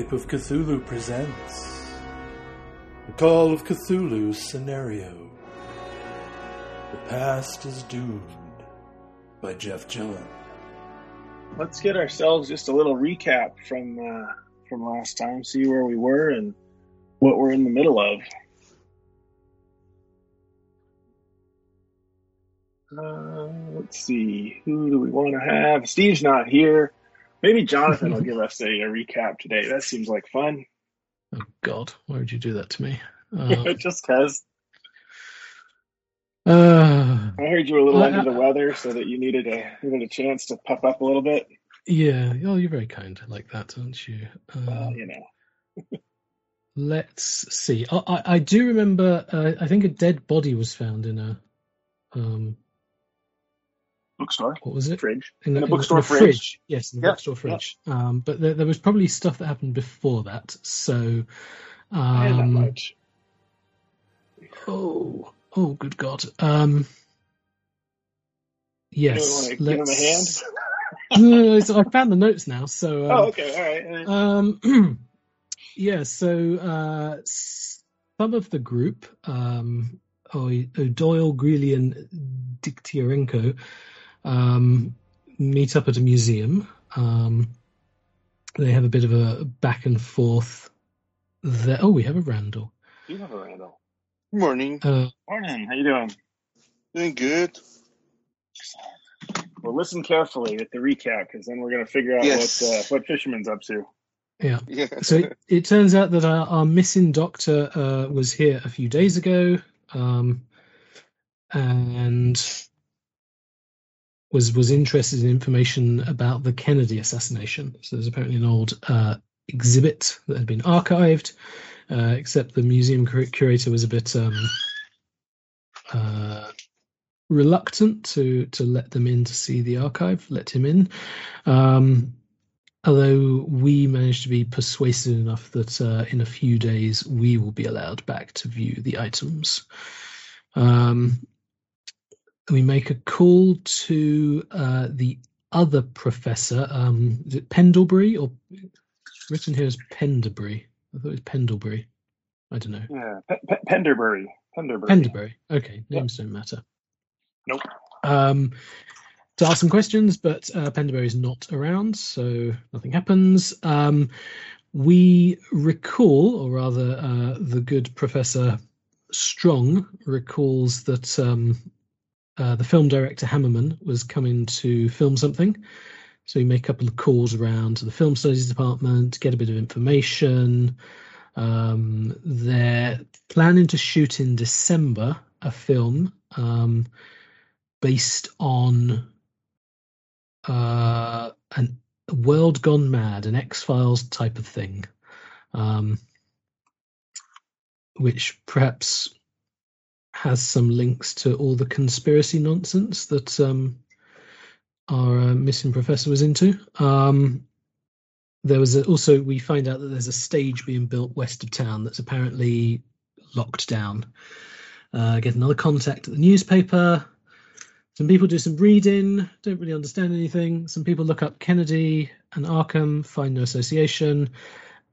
Of Cthulhu presents The Call of Cthulhu scenario. The Past is Doomed by Jeff Gillen. Let's get ourselves just a little recap from uh, from last time, see where we were and what we're in the middle of. Uh, let's see, who do we want to have? Steve's not here. Maybe Jonathan will give us a, a recap today. That seems like fun. Oh God, why would you do that to me? Uh, Just because uh, I heard you were a little I- under the weather, so that you needed a needed a chance to puff up a little bit. yeah, oh, you're very kind like that, aren't you? Um, Well, you know, let's see. I, I, I do remember. Uh, I think a dead body was found in a. Um, bookstore what was it? fridge In, In a bookstore the fridge. Yes, in the Yeah, bookstore fridge. Um, but there, there was probably stuff that happened before that. So. That Um, much. oh, oh, good God. Um, yes. Give him a hand? no, no, so I found the notes now. So. Um, oh, okay, all right. Um, yeah, so uh, some of the group, um, O'Doyle, Greeley, and Diktiarenko, um, meet up at a museum. Um, they have a bit of a back and forth there. Oh, we have a Randall. you have a Randall. Good Morning. Uh, Morning. How you doing? Doing good. Well, listen carefully at the recap, because then we're gonna figure out Yes. what uh, what Fisherman's up to. yeah. Yeah. So it, it turns out that our, our missing doctor uh, was here a few days ago, um, and was was interested in information about the Kennedy assassination. So there's apparently an old uh, exhibit that had been archived, uh, except the museum cur- curator was a bit um, uh, reluctant to to let them in to see the archive. Let him in. Um, although we managed to be persuasive enough that uh, in a few days we will be allowed back to view the items. Um, we make a call to uh, the other professor. Um, is it Pendlebury or written here as Penderbury? I thought it was Pendlebury. I don't know. Yeah, P- P- Penderbury. Penderbury. Pendlebury. Okay, Yep. names don't matter. Nope. Um, to ask some questions, but uh, Pendlebury is not around, so nothing happens. Um, we recall, or rather, uh, the good Professor Strong recalls that um, uh, the film director Hammerman was coming to film something. So we make a couple of calls around to the film studies department, to get a bit of information. Um, they're planning to shoot in December a film um, based on uh, an a world gone mad, an X Files type of thing, um, which perhaps has some links to all the conspiracy nonsense that um, our uh, missing professor was into. Um, there was a, also we find out that there's a stage being built west of town that's apparently locked down. Uh, get another contact at the newspaper. Some people do some reading, don't really understand anything. Some people look up Kennedy and Arkham, find no association,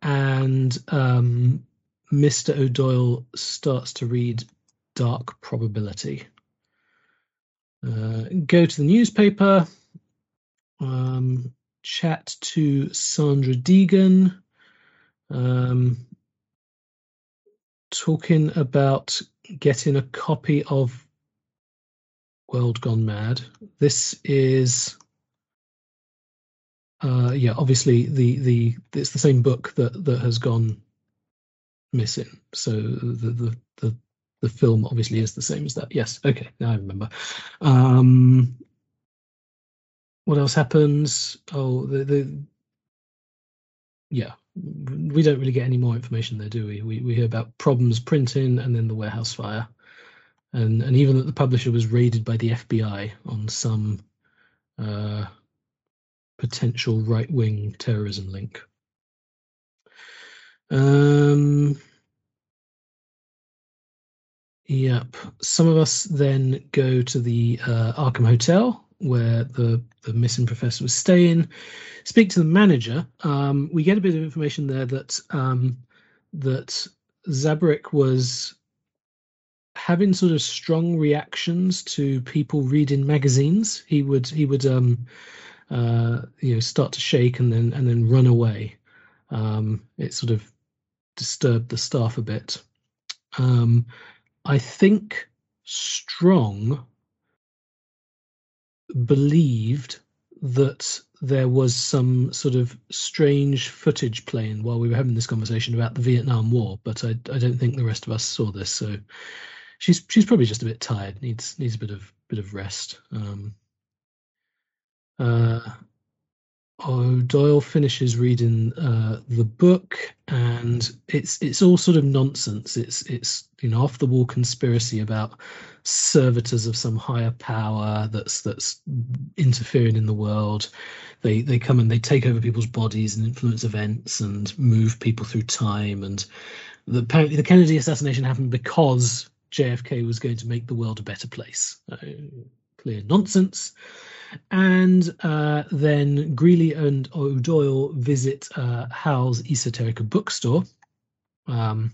and um, Mr. O'Doyle starts to read Dark Probability. Uh, go to the newspaper, um, chat to Sandra Deegan, um, talking about getting a copy of World Gone Mad. This is, uh, yeah, obviously the the it's the same book that that has gone missing. So the the the the film obviously is the same as that. Yes, okay, now I remember. Um, what else happens? Oh, the the yeah, we don't really get any more information there, do we? We we hear about problems printing and then the warehouse fire and and even that the publisher was raided by the FBI on some uh, potential right wing terrorism link. Um, yep. Some of us then go to the uh, Arkham Hotel where the, the missing professor was staying, speak to the manager. Um, we get a bit of information there that um, that Zabrak was having sort of strong reactions to people reading magazines. He would he would um, uh, you know start to shake and then and then run away. Um, it sort of disturbed the staff a bit. Um, I think Strong believed that there was some sort of strange footage playing while we were having this conversation about the Vietnam War, but I, I don't think the rest of us saw this. So she's she's probably just a bit tired, needs needs a bit of bit of rest. Um, uh, O'Doyle finishes reading uh, the book, and it's it's all sort of nonsense. It's it's you know off the wall conspiracy about servitors of some higher power that's that's interfering in the world. They they come and they take over people's bodies and influence events and move people through time. And the, apparently the Kennedy assassination happened because JFK was going to make the world a better place. Clear nonsense. And uh, then Greeley and O'Doyle visit uh, Hal's Esoterica bookstore. Um,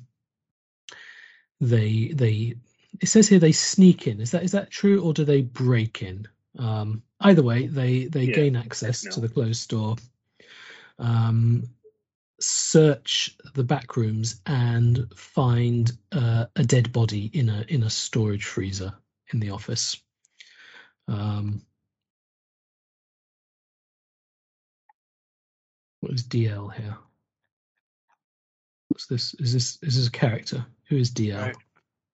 they they it says here they sneak in. Is that is that true or do they break in? Um, either way, they they yeah, gain access to the closed store, um, search the back rooms, and find uh, a dead body in a in a storage freezer in the office. Um, what is DL here? What's this? Is this is this a character? Who is DL?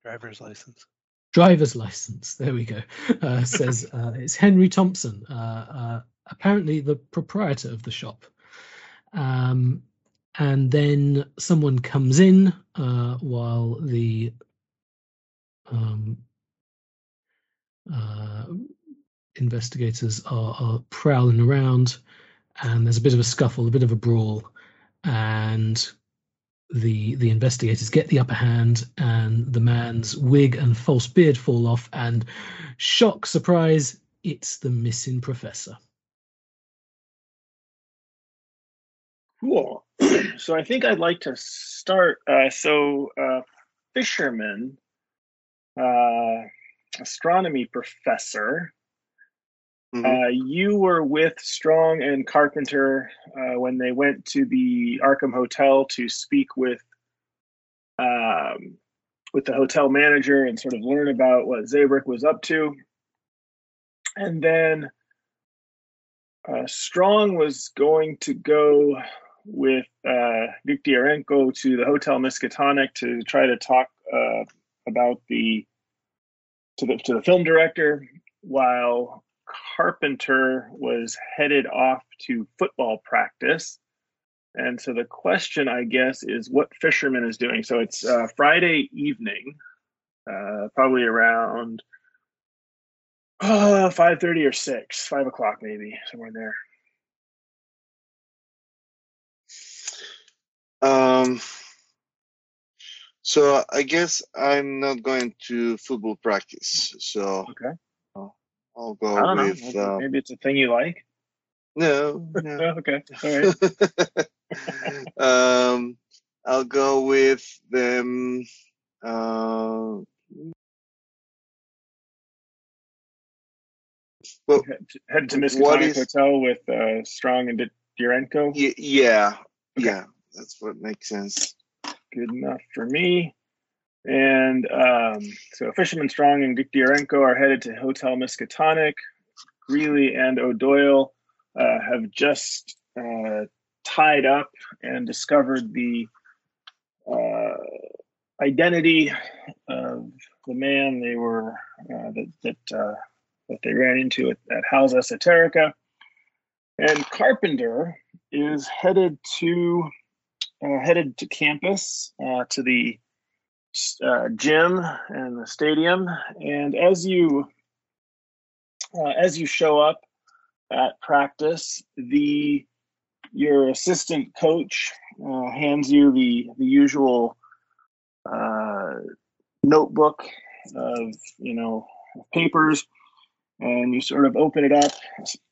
Driver's license. Driver's license. There we go. Uh, says uh, it's Henry Thompson, uh, uh, apparently the proprietor of the shop. Um, and then someone comes in uh, while the um, uh, investigators are, are prowling around, and there's a bit of a scuffle, a bit of a brawl, and the the investigators get the upper hand, and the man's wig and false beard fall off, and shock, surprise, it's the missing professor. Cool. so I think I'd like to start. Uh, so, uh, fisherman, uh, astronomy professor, Mm-hmm. Uh, you were with Strong and Carpenter uh, when they went to the Arkham Hotel to speak with um, with the hotel manager and sort of learn about what Zabrak was up to. And then uh, Strong was going to go with uh, to the Hotel Miskatonic to try to talk uh, about the to the to the film director, while Carpenter was headed off to football practice. And so the question, I guess, is what Fisherman is doing. So it's uh, Friday evening, uh, probably around uh, five thirty or six, five o'clock maybe, somewhere there. Um. So I guess I'm not going to football practice. So okay. I'll go I don't with. Know. Maybe it's a thing you like. No. no. okay. All right. um, I'll go with them. Uh, well, head to Miskatonic Hotel with uh, Strong and Durenko. Y- yeah, okay. yeah, that's what makes sense. Good enough for me. And um, so Fisherman Strong and Diktiarenko are headed to Hotel Miskatonic. Greeley and O'Doyle uh, have just uh, tied up and discovered the uh, identity of the man they were uh, that that, uh, that they ran into at, at Hal's Esoterica. And Carpenter is headed to uh, headed to campus to the uh, gym and the stadium. And as you uh, as you show up at practice, the your assistant coach uh, hands you the the usual uh, notebook of you know papers, and you sort of open it up,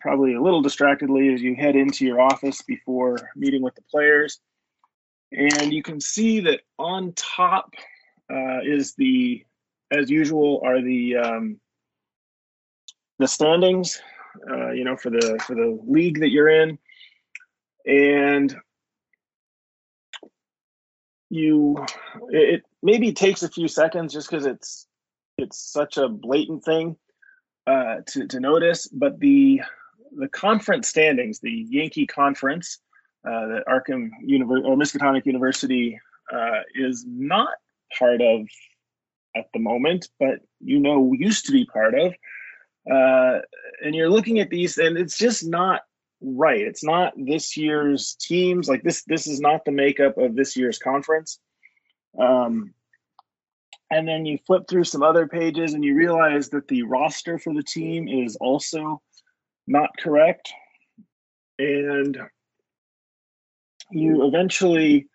probably a little distractedly as you head into your office before meeting with the players. And you can see that on top uh, is the, as usual, are the um, the standings, uh, you know, for the for the league that you're in, and you it maybe takes a few seconds just because it's it's such a blatant thing uh, to to notice, but the the conference standings, the Yankee Conference, uh, that Arkham University or Miskatonic University uh, is not part of at the moment, but you know used to be part of. Uh, and you're looking at these, and it's just not right. It's not this year's teams. Like this, this is not the makeup of this year's conference. Um, and then you flip through some other pages, and you realize that the roster for the team is also not correct. And you eventually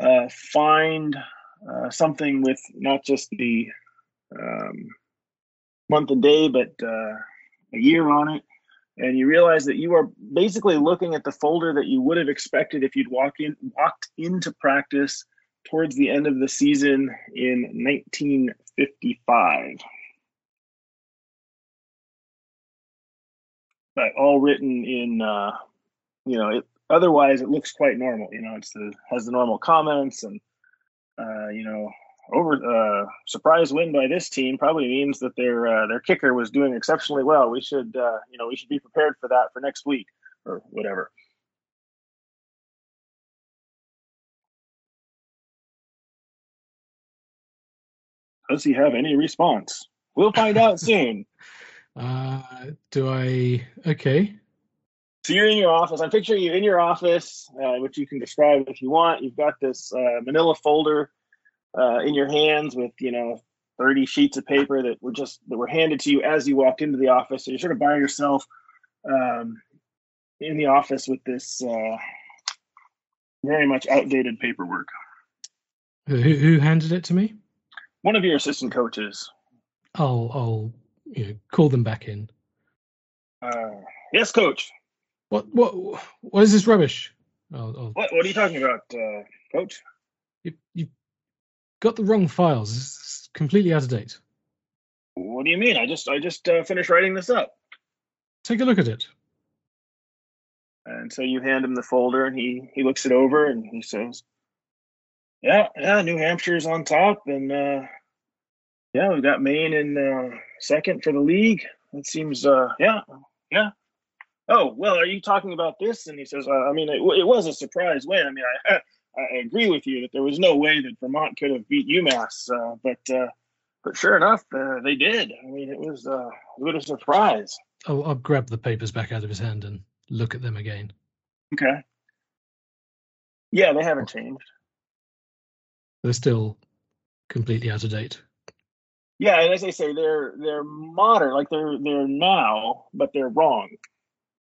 uh, find uh, something with not just the um, month and day, but uh, a year on it. And you realize that you are basically looking at the folder that you would have expected if you'd walk in, walked into practice towards the end of the season in 1955. But all written in, uh, you know, it, otherwise it looks quite normal. You know, it's the has the normal comments and, uh, you know, over uh, surprise win by this team probably means that their uh, their kicker was doing exceptionally well. We should uh, you know we should be prepared for that for next week or whatever. Does he have any response? We'll find out soon. Uh, do I? Okay. So you're in your office. I'm picturing you in your office, uh, which you can describe if you want. You've got this uh, manila folder uh, in your hands with you know 30 sheets of paper that were just that were handed to you as you walked into the office. So you're sort of by yourself um, in the office with this uh, very much outdated paperwork. Who, who handed it to me? One of your assistant coaches. I'll I'll you know, call them back in. Uh, yes, coach. What what what is this rubbish? I'll, I'll... What what are you talking about, uh, coach? You you got the wrong files. It's completely out of date. What do you mean? I just I just uh, finished writing this up. Take a look at it. And so you hand him the folder, and he he looks it over, and he says, "Yeah, yeah, New Hampshire's on top, and uh, yeah, we've got Maine in uh, second for the league. It seems, uh, yeah, yeah." Oh well, are you talking about this? And he says, uh, "I mean, it, it was a surprise win. I mean, I I agree with you that there was no way that Vermont could have beat UMass, uh, but uh, but sure enough, uh, they did. I mean, it was uh, a bit of a surprise. I'll, I'll grab the papers back out of his hand and look at them again. Okay. Yeah, they haven't changed. They're still completely out of date. Yeah, and as I say, they're they're modern, like they're they're now, but they're wrong.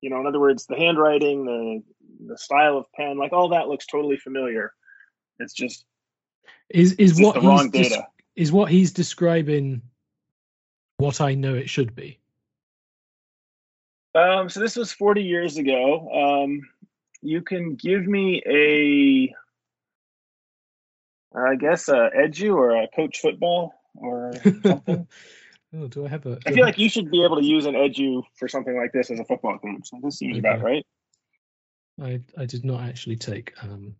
You know, in other words, the handwriting, the the style of pen, like all that looks totally familiar. It's just is is just what wrong des- data. is what he's describing what I know it should be. Um, so this was 40 years ago. Um, you can give me a, I guess, a edu or a coach football or something. Oh, do I have a? I feel like you should be able to use an edu for something like this as a football coach. So this seems about right. I I did not actually take um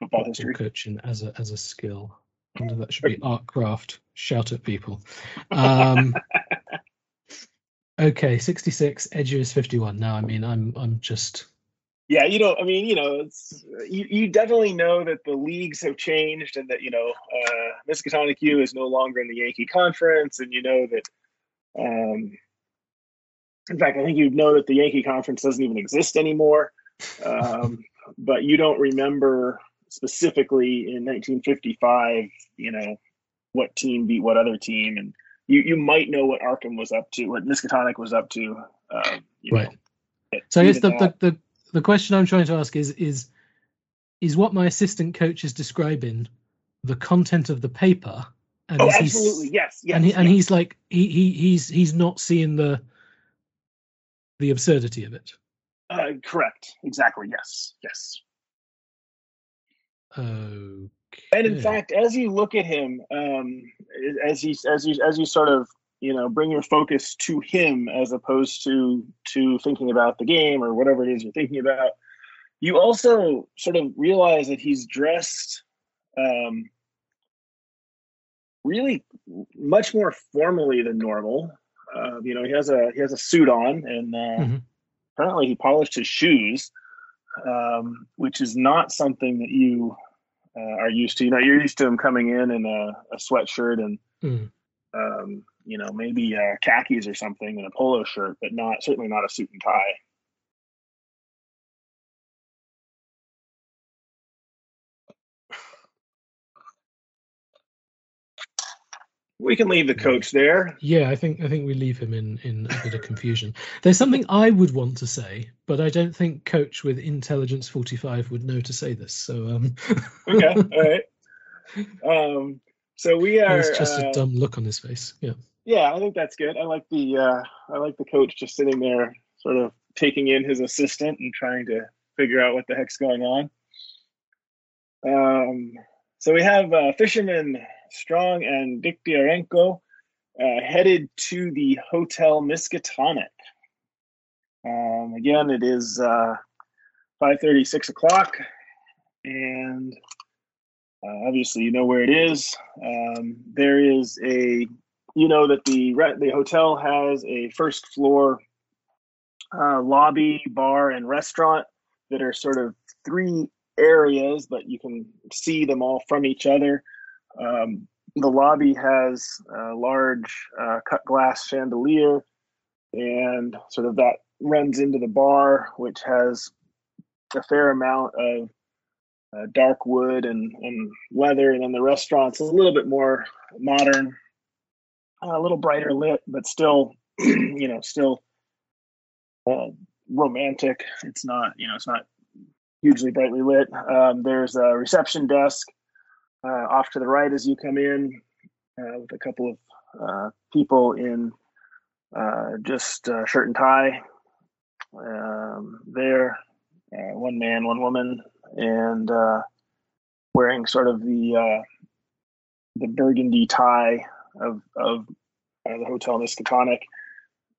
Football football history. coaching as a as a skill. I wonder that should be art craft. Shout at people. Um, okay, sixty six. Edu is fifty one. Now, I mean, I'm I'm just Yeah, you know, I mean, you know, it's you, you definitely know that the leagues have changed and that, you know, uh Miskatonic U is no longer in the Yankee Conference and you know that um in fact, I think you know that the Yankee Conference doesn't even exist anymore. Um, but you don't remember specifically in 1955, you know, what team beat what other team and you, you might know what Arkham was up to, what Miskatonic was up to. Um, Right. know, So I guess the, the, the, the question I'm trying to ask is is is what my assistant coach is describing the content of the paper And oh, absolutely. Yes. Yes. and he, and he's like he, he he's he's not seeing the the absurdity of it. Uh, correct. Exactly. Yes. Yes. Okay. And in fact, as you look at him, um, as you as you as you sort of you know bring your focus to him as opposed to to thinking about the game or whatever it is you're thinking about, you also sort of realize that he's dressed um, really much more formally than normal. Uh, you know, he has a he has a suit on, and uh, Mhm. apparently he polished his shoes, um, which is not something that you uh, are used to. You know, you're used to him coming in in a, a sweatshirt and Mm. um, you know maybe uh, khakis or something and a polo shirt, but not certainly not a suit and tie. We can leave the coach there. Yeah, I think I think we leave him in in a bit of confusion. There's something I would want to say, but I don't think Coach with Intelligence 45 would know to say this. So um, Okay, all right. Um, so we are. there's just uh, a dumb look on his face. Yeah. Yeah, I think that's good. I like the uh, I like the coach just sitting there, sort of taking in his assistant and trying to figure out what the heck's going on. Um, so we have uh, Fisherman Strong and Diktiarenko uh, headed to the Hotel Miskatonic. Um, again, it is uh, 5.30, 6 o'clock, and uh, obviously you know where it is. Um, there is a you know that the the hotel has a first floor uh, lobby, bar, and restaurant that are sort of three areas, but you can see them all from each other. Um, the lobby has a large uh, cut glass chandelier, and sort of that runs into the bar, which has a fair amount of uh, dark wood and, and leather. And then the restaurant's a little bit more modern, a little brighter lit, but still, you know, still uh, romantic. It's not, you know, it's not hugely brightly lit. Um, there's a reception desk uh, off to the right as you come in uh, with a couple of uh, people in uh, just uh, shirt and tie um, there. One man, one woman, and wearing sort of the the burgundy tie of of uh, the hotel in Miskatonic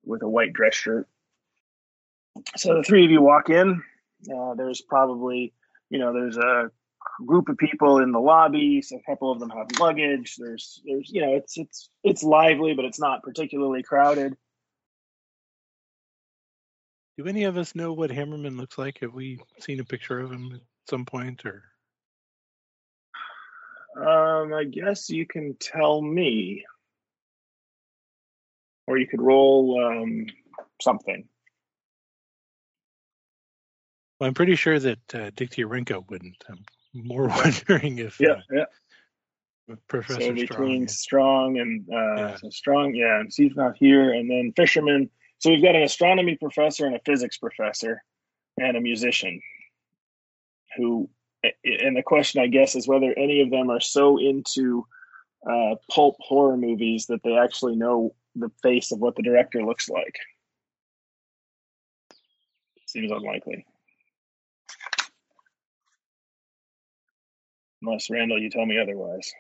with a white dress shirt. So the three of you walk in. Uh, there's probably, you know, there's a group of people in the lobby. So a couple of them have luggage. There's, there's, you know, it's it's it's lively, but it's not particularly crowded. Do any of us know what Hammerman looks like? Have we seen a picture of him at some point, or Um, I guess you can tell me, or you could roll um, something. well, I'm pretty sure that uh, wouldn't. I'm more wondering if Yeah, uh, yeah. Professor so between Strong. strong and uh, Yeah. so strong, yeah, and Steve's not here, and then fisherman. So we've got an astronomy professor and a physics professor, and a musician. Who, and the question I guess is whether any of them are so into uh, pulp horror movies that they actually know the face of what the director looks like. Seems unlikely. Unless Randall, you tell me otherwise.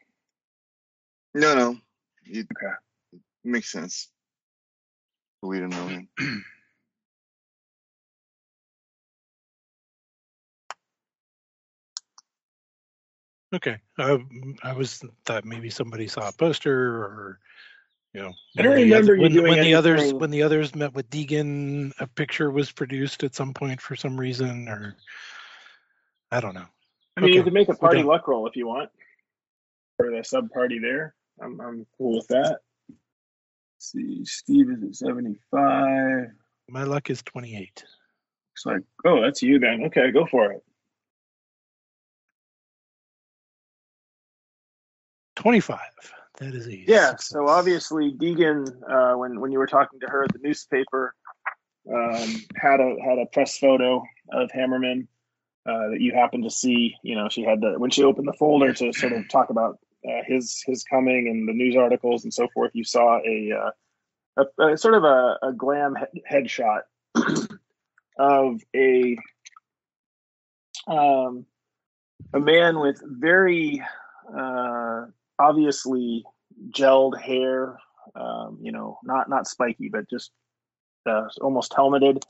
No, no. It Okay. makes sense. We don't know Okay, uh, I was thought maybe somebody saw a poster, or you know, I don't when the remember oth- you when, doing when the others when the others met with Deegan. A picture was produced at some point for some reason, or I don't know. I mean, you can make a party done. luck roll if you want for the sub party there. I'm I'm cool with that. Let's see, Steve is at 75. My luck is twenty eight. It's like, oh, that's you then. Okay, go for it. 25. That is easy. Yeah. So obviously, Deegan, uh, when when you were talking to her at the newspaper, um, had a had a press photo of Hammerman uh, that you happened to see. You know, she had the when she opened the folder to sort of talk about uh, his his coming and the news articles and so forth, you saw a, uh, a, a sort of a, a glam he- headshot of a um, a man with very uh, obviously gelled hair, um, you know, not not spiky, but just uh, almost helmeted.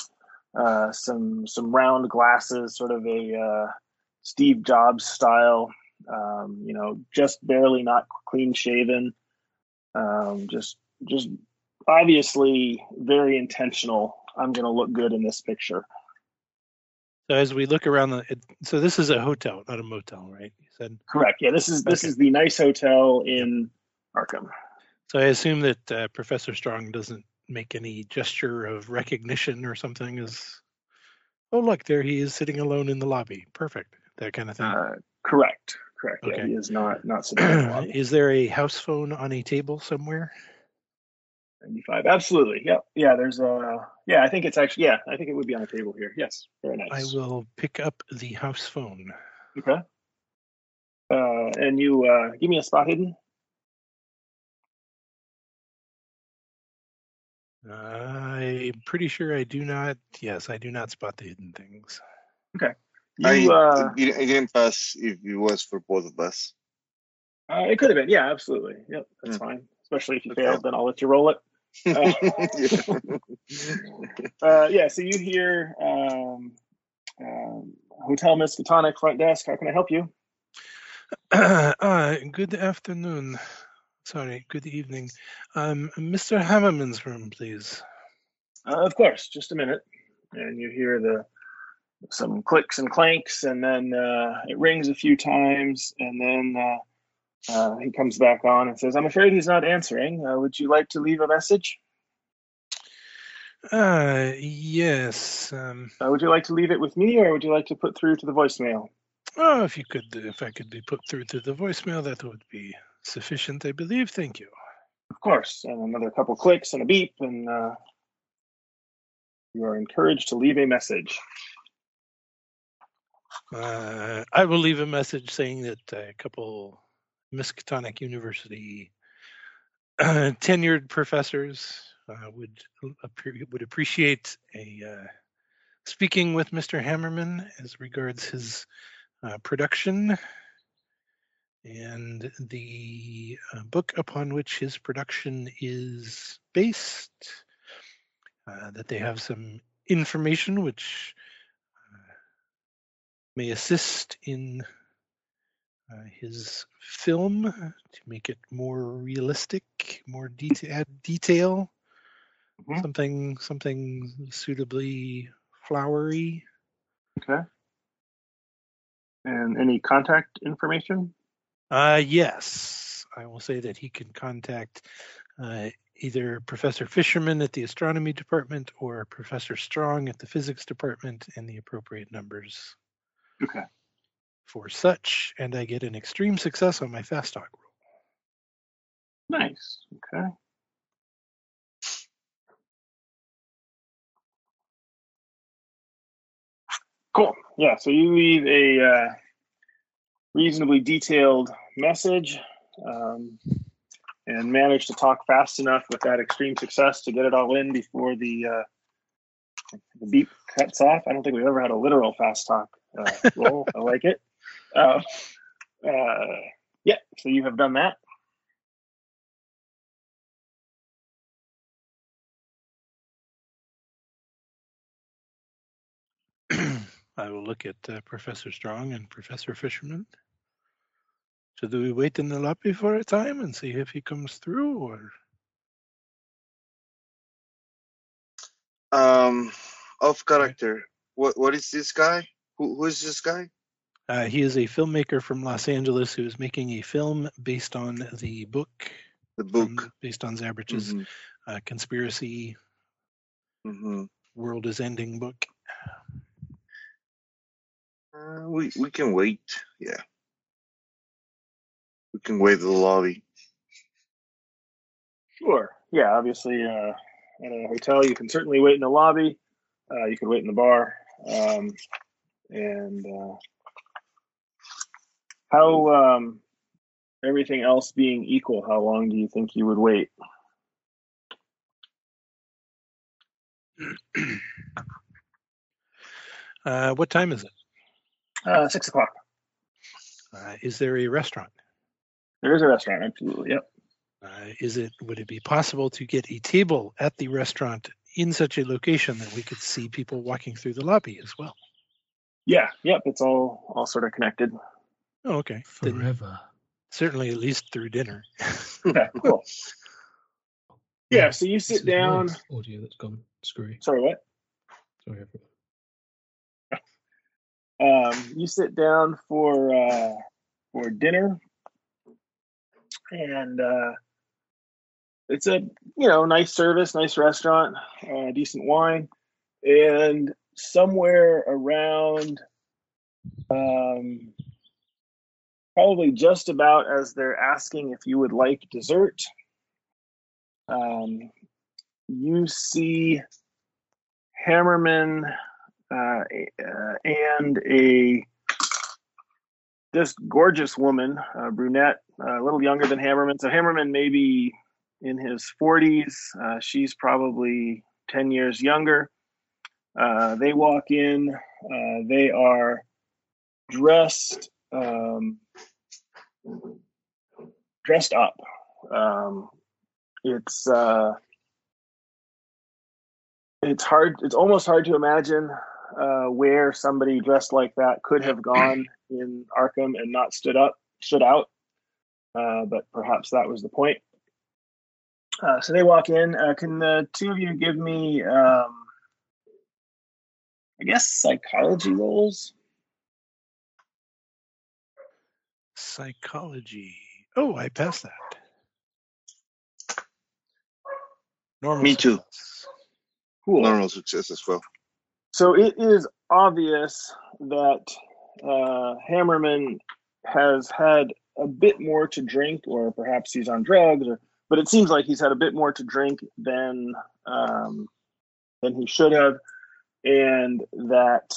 Uh, some some round glasses, sort of a uh, Steve Jobs style. Um, you know, just barely not clean shaven. Um, just just obviously very intentional. I'm going to look good in this picture. So as we look around the, it, so this is a hotel, not a motel, right? You said. Correct. Yeah, this is this Okay. is the nice hotel in Arkham. So I assume that uh, Professor Strong doesn't make any gesture of recognition or something. Is oh look, there he is sitting alone in the lobby. Perfect. That kind of thing. Uh, correct. Correct. Yeah, Okay. he is not not sitting in the lobby. is there a house phone on a table somewhere? 95. Absolutely. yeah Yeah. There's a. Yeah. I think it's actually. Yeah. I think it would be on the table here. Yes. Very nice I will pick up the house phone. Okay. Uh, and you uh, give me a spot hidden. I'm pretty sure I do not. Yes, I do not spot the hidden things. Okay you. I, uh, I didn't pass if it was for both of us. uh, it could have been. Yeah. Absolutely. Yep. That's Hmm. fine. Especially if you Okay. failed, then I'll let you roll it. Uh, yeah. So you hear um, um, Hotel Miskatonic front desk. How can I help you? uh, good afternoon. Sorry, good evening. Um, Mr. Hammerman's room, please. Uh, of course, just a minute. And you hear the some clicks and clanks, and then uh, it rings a few times, and then uh, uh, he comes back on and says, "I'm afraid he's not answering. Uh, would you like to leave a message? Uh, yes. Um, Uh, would you like to leave it with me, or would you like to put through to the voicemail?" oh, if you could, if I could be put through to the voicemail, that would be sufficient, I believe. Thank you. Of course. And another couple clicks and a beep, and uh, you are encouraged to leave a message. Uh, I will leave a message saying that a couple Miskatonic University uh, tenured professors uh, would would appreciate a uh, speaking with Mr. Hammerman as regards his uh, production and the uh, book upon which his production is based. That they have some information which may assist in uh, his film to make it more realistic, more deta- add detail, Mhm. something something suitably flowery. Okay. And any contact information? Uh, yes, I will say that he can contact uh, either Professor Fisherman at the astronomy department or Professor Strong at the physics department and the appropriate numbers Okay. For such, and I get an extreme success on my fast talk roll. Nice. Okay. Cool. Yeah. So you leave a uh, reasonably detailed message um, and manage to talk fast enough with that extreme success to get it all in before the uh, the beep cuts off. I don't think we've ever had a literal fast talk uh, roll. I like it. Uh, uh, yeah. So you have done that. I will look at uh, Professor Strong and Professor Fisherman. Should we wait in the lobby for a time and see if he comes through, or um, off character. What what is this guy? Who who is this guy? Uh, he is a filmmaker from Los Angeles who is making a film based on the book, The from- book. based on Zabrich's Mhm, uh, conspiracy mhm. world is ending book. Uh, we we can wait. Yeah, we can wait in the lobby. Sure. Yeah, obviously, uh, at a hotel, you can certainly wait in the lobby. Uh, you can wait in the bar. Um, and uh, how um, everything else being equal, how long do you think you would wait? uh, what time is it? Uh, six o'clock. Uh, is there a restaurant? There is a restaurant, absolutely. Yep. Uh, is it would it be possible to get a table at the restaurant in such a location that we could see people walking through the lobby as well? Yeah. Yep. It's all all sort of connected. Oh, okay. Then Forever. certainly at least through dinner. Okay. Cool. Yeah. So you sit This is down. Audio that's gone screwy. Sorry, what? Sorry, everyone. um, you sit down for uh, for dinner, and uh, it's a you know nice service, nice restaurant, uh, decent wine, and somewhere around um, probably just about as they're asking if you would like dessert, um, you see Hammerman uh, uh, and a this gorgeous woman, uh, brunette, a little younger than Hammerman. So Hammerman maybe in his 40s. Uh, she's probably 10 years younger. Uh, they walk in. They are dressed um, dressed up. Um, it's uh, it's hard. It's almost hard to imagine uh, where somebody dressed like that could have gone in Arkham and not stood up, stood out. Uh, but perhaps that was the point. Uh, so they walk in. Uh, can the two of you give me, um, I guess, psychology rolls? Psychology. Oh, I passed that. Normal. Me too. Cool. Normal success as well. So it is obvious that uh, Hammerman has had a bit more to drink, or perhaps he's on drugs, or but it seems like he's had a bit more to drink than um, than he should have, and that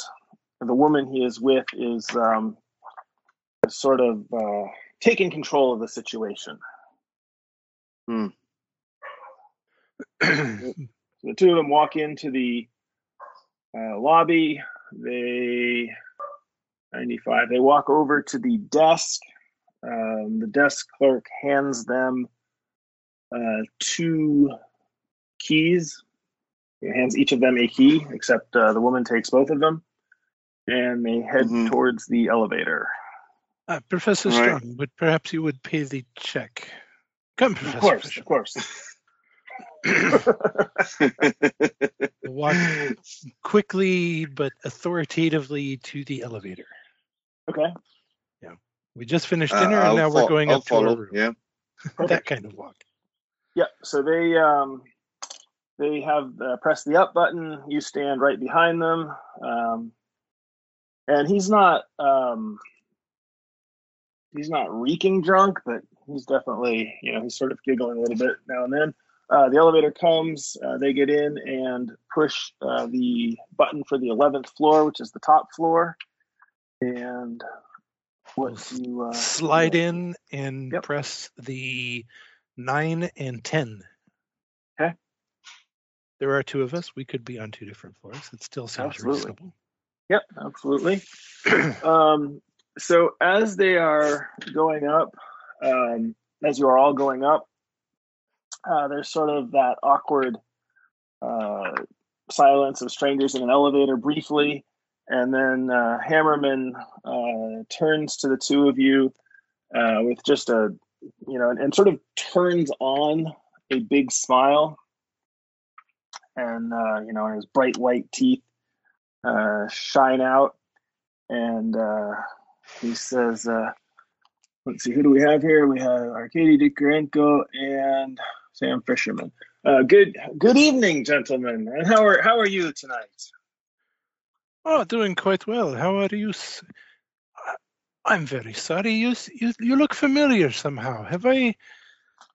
the woman he is with is um, sort of uh, taking control of the situation. So the two of them walk into the uh, lobby. They 95. They walk over to the desk. Um, the desk clerk hands them uh, two keys. He hands each of them a key, except uh, the woman takes both of them, and they head Mhm. towards the elevator. Uh, Professor All right. Strong, but perhaps you would pay the check? Come, Professor. Of course, Fisher. of course. Walk quickly but authoritatively to the elevator. okay. Yeah. We just finished Uh, dinner and I'll now we're going I'll up to our follow, room. Yeah. That kind of walk. Yeah. So they um, they have uh, pressed the up button. You stand right behind them, um, and he's not um, he's not reeking drunk, but he's definitely you know he's sort of giggling a little bit now and then. Uh, the elevator comes. Uh, they get in and push uh, the button for the eleventh floor, which is the top floor, and what you uh, Slide in and Yep. press the nine and ten. Okay. There are two of us. We could be on two different floors. It still sounds Absolutely. reasonable. Yep, absolutely. um, so as they are going up, um, as you are all going up, uh, there's sort of that awkward uh, silence of strangers in an elevator briefly, and then uh, Hammerman uh, turns to the two of you uh, with just a, you know, and, and sort of turns on a big smile, and uh, you know, his bright white teeth shine out, and he says, uh, "Let's see, who do we have here? We have Arkady Dikarenko and Sam Fisherman. Uh, good, good evening, gentlemen. And how are how are you tonight? Oh, doing quite well. How are you? I'm very sorry. You you you look familiar somehow. Have I?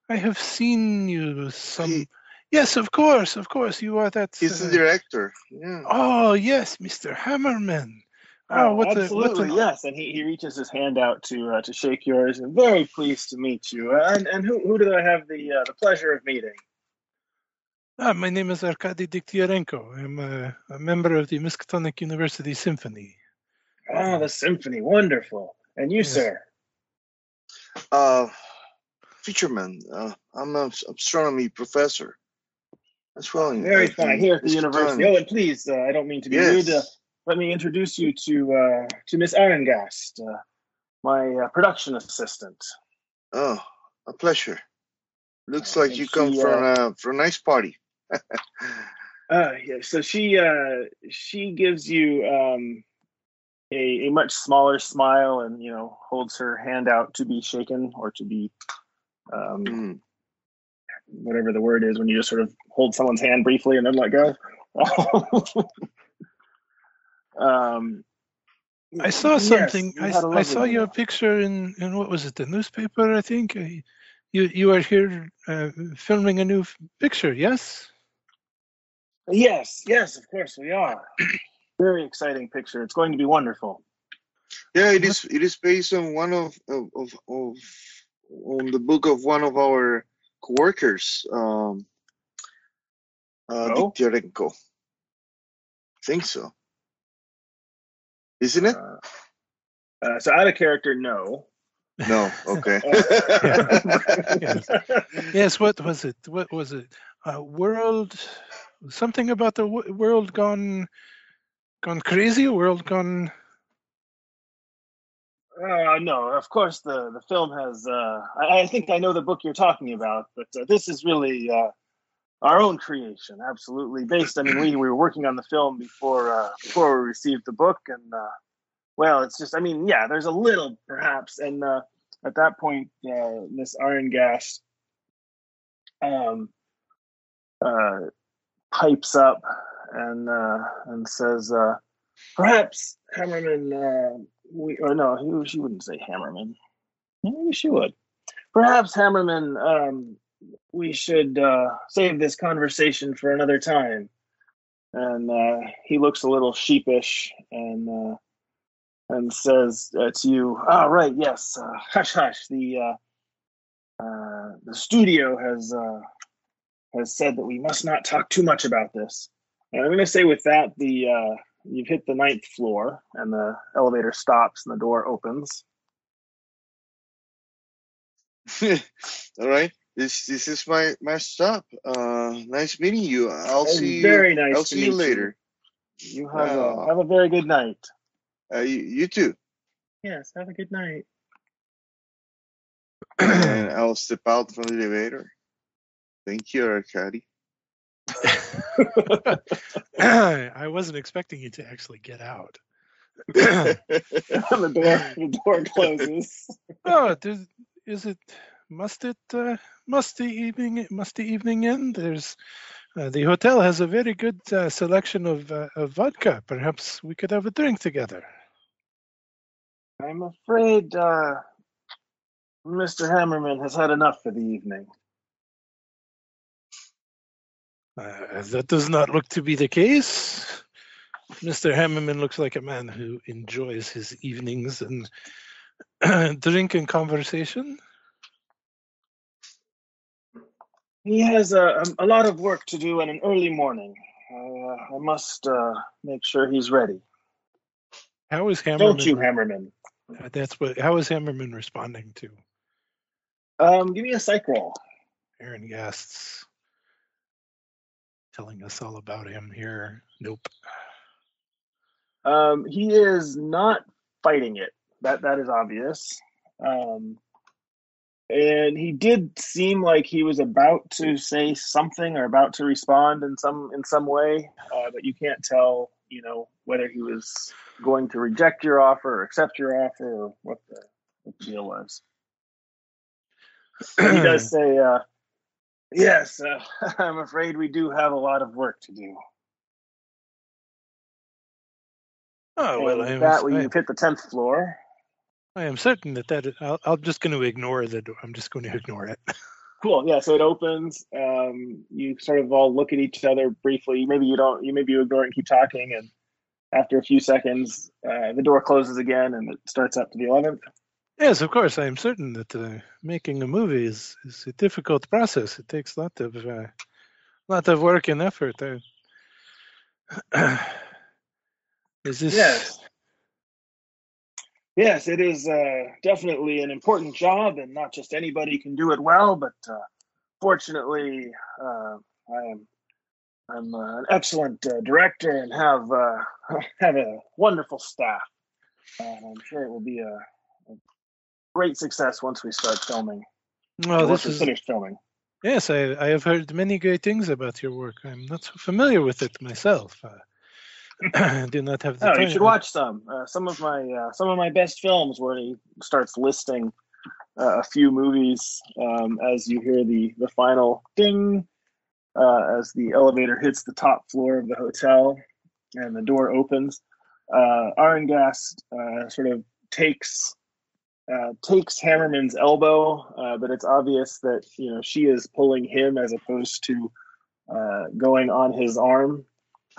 I have seen you some. He- Yes, of course, of course. You are that. He's uh, the director. Yeah. Oh yes, Mr. Hammerman. Oh, what's a- absolutely, what's yes. And he, he reaches his hand out to uh, to shake yours. And very pleased to meet you. Uh, and and who who do I have the uh, the pleasure of meeting? Ah, my name is Arkady Diktiarenko. I'm a, a member of the Miskatonic University Symphony. Oh, the symphony, wonderful. And you, Yes. sir? Uh, Fisherman, uh, I'm an astronomy professor That's well. in- Very fine. Here at the Miskatonic. university. Oh, and please, uh, I don't mean to be Yes. rude. Uh, let me introduce you to uh, to Miss Arengast, uh, my uh, production assistant. Oh, a pleasure. Looks Uh, like you come she, from a from a nice party. Uh, yeah, so she uh, she gives you um, a, a much smaller smile and you know holds her hand out to be shaken or to be um, Mm. whatever the word is when you just sort of hold someone's hand briefly and then let go. um, I saw yes, something. you I, had a I lovely saw your picture in, in what was it, the newspaper? I think you you are here uh, filming a new f- picture. Yes. Yes, yes, of course we are. Very exciting picture. It's going to be wonderful. Yeah, it is. It is based on one of of of, of on the book of one of our co-workers, um, uh, Oh? Diktiarenko. think so. Isn't it? Uh, uh, so out of character, no. No. Okay. Yes. Yes. What was it? What was it? Uh, world. Something about the w- world gone gone crazy. World gone. Uh, no, of course the the film has. Uh, I, I think I know the book you're talking about, but uh, this is really uh, our own creation. Absolutely based. I mean, we, we were working on the film before uh, before we received the book, and uh, well, it's just. I mean, yeah, there's a little perhaps, and uh, at that point, uh, Miss Arengast um, uh, pipes up and uh, and says, uh, perhaps Hammerman. Uh, we or no, he, she wouldn't say Hammerman. Maybe she would. Perhaps Hammerman. Um, we should uh, save this conversation for another time. And uh, he looks a little sheepish and uh, and says uh, to you, "Ah, right, yes, uh, hush, hush. The uh, the studio has has said that we must not talk too much about this." And I'm going to say with that, the you've hit the ninth floor, and the elevator stops, and the door opens. All right. This this is my my stop. Uh, nice meeting you. I'll It's see you. very nice I'll see you later. You have Wow. a, have a very good night. Uh, you, you too. Yes, have a good night. and I'll step out from the elevator. Thank you, Arkady. I wasn't expecting you to actually get out. the door the door closes. oh, does, is it? Must it? Uh, must the evening? Must the evening end? There's. Uh, the hotel has a very good uh, selection of, uh, of vodka. Perhaps we could have a drink together. I'm afraid uh, Mr. Hammerman has had enough for the evening. Uh, that does not look to be the case. Mr. Hammerman looks like a man who enjoys his evenings and drink and conversation. He has a, a lot of work to do in an early morning. Uh, I must uh, make sure he's ready. How is Hammerman? Don't you, Hammerman? Uh, that's what. How is Hammerman responding to Um, give me a psych roll. Arengast's telling us all about him here? Nope. Um, he is not fighting it. That that is obvious. Um, and he did seem like he was about to say something or about to respond in some in some way, uh, but you can't tell, you know, whether he was going to reject your offer or accept your offer or what the, what the deal was. He does say, uh, "Yes, uh, I'm afraid we do have a lot of work to do." Oh well, that I, have hit the tenth floor. I am certain that that I'll, I'm just going to ignore the. I'm just going to ignore it. Cool. Yeah. So it opens. Um, you sort of all look at each other briefly. Maybe you don't. You maybe you ignore it and keep talking. And after a few seconds, uh, the door closes again and it starts up to the 11th. Yes, of course. I am certain that uh, making a movie is, is a difficult process. It takes a lot of uh, lot of work and effort. I, is this? Yes. Yes, it is uh, definitely an important job, and not just anybody can do it well. But uh, fortunately, uh, I am I'm uh, an excellent uh, director and have uh, have a wonderful staff. And I'm sure it will be a, a great success once we start filming. Well, once this we is finish filming. yes. I, I have heard many great things about your work. I'm not so familiar with it myself. Uh, do not have the Oh, time. you should watch some. Uh, some of my uh, some of my best films where he starts listing uh, a few movies um, as you hear the the final ding uh, as the elevator hits the top floor of the hotel and the door opens. Uh, Arengast uh, sort of takes uh, takes Hammerman's elbow, uh, but it's obvious that you know she is pulling him as opposed to uh, going on his arm.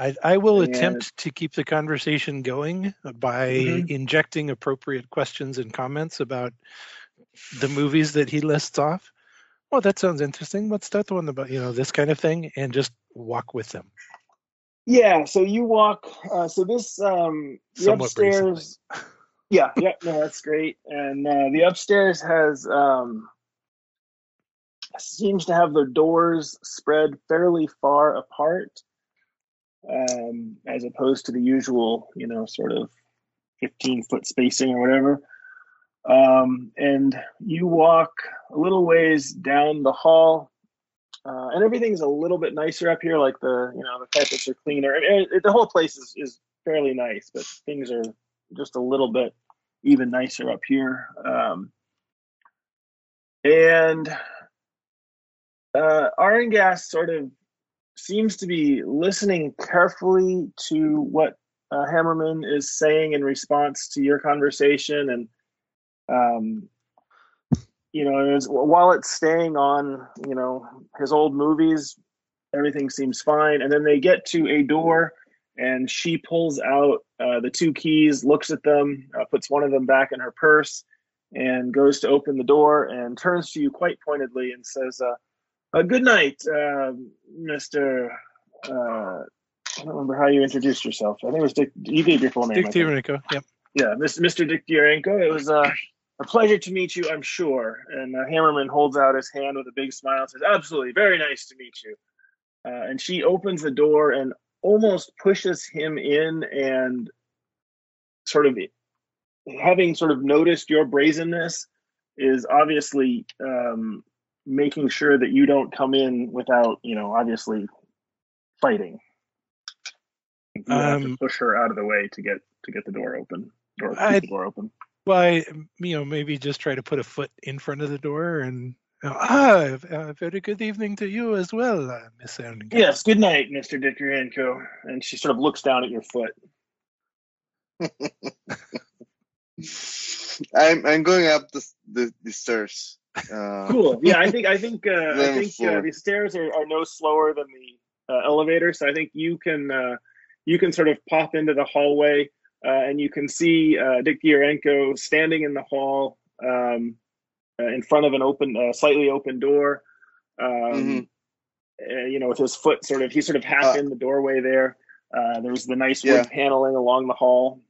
I, I will And- attempt to keep the conversation going by Mhm. injecting appropriate questions and comments about the movies that he lists off. Well, that sounds interesting. What's that one about? You know, this kind of thing, and just walk with them. Yeah, so you walk. Uh, so this um, the Somewhat upstairs. Yeah, yeah, no, that's great. And uh, the upstairs has um, seems to have the doors spread fairly far apart, um, as opposed to the usual, you know, sort of fifteen foot spacing or whatever. Um, and you walk a little ways down the hall, uh, and everything's a little bit nicer up here. Like the, you know, the carpets are cleaner. I mean, it, the whole place is, is fairly nice, but things are just a little bit even nicer up here. Um, and uh, Arengas sort of seems to be listening carefully to what uh, Hammerman is saying in response to your conversation, and um, you know, while it's staying on, you know, his old movies, everything seems fine. And then they get to a door, and she pulls out uh, the two keys, looks at them, uh, puts one of them back in her purse, and goes to open the door and turns to you quite pointedly and says, uh, "Good night, uh, Mister." Uh, I don't remember how you introduced yourself. I think it was Dick. You gave your full name. Dick. Tirico. Yep. Yeah, Mr. Mr. Dick Diorenko. It was uh, a pleasure to meet you, I'm sure. And uh, Hammerman holds out his hand with a big smile and says, Absolutely, very nice to meet you. Uh, and she opens the door and almost pushes him in and sort of having sort of noticed your brazenness is obviously um, making sure that you don't come in without, you know, obviously fighting. You have to Um, push her out of the way to get to get the door open. Door, keep I- the door open. Well, I, you know, maybe just try to put a foot in front of the door and you know, ah, a very good evening to you as well, uh, Miss Erling. Yes, good night, Mr. Dickerenko. And she sort of looks down at your foot. I'm I'm going up the the, the stairs. Uh, Cool. Yeah, I think I think uh, I think uh, the stairs are, are no slower than the uh, elevator, so I think you can uh, you can sort of pop into the hallway uh, and you can see uh, Dick Diorenko standing in the hall um, uh, in front of an open, uh, slightly open door. Um, Mhm. uh, you know, with his foot sort of he's sort of half Uh, in the doorway there. Uh, there's the nice Yeah. wood paneling along the hall.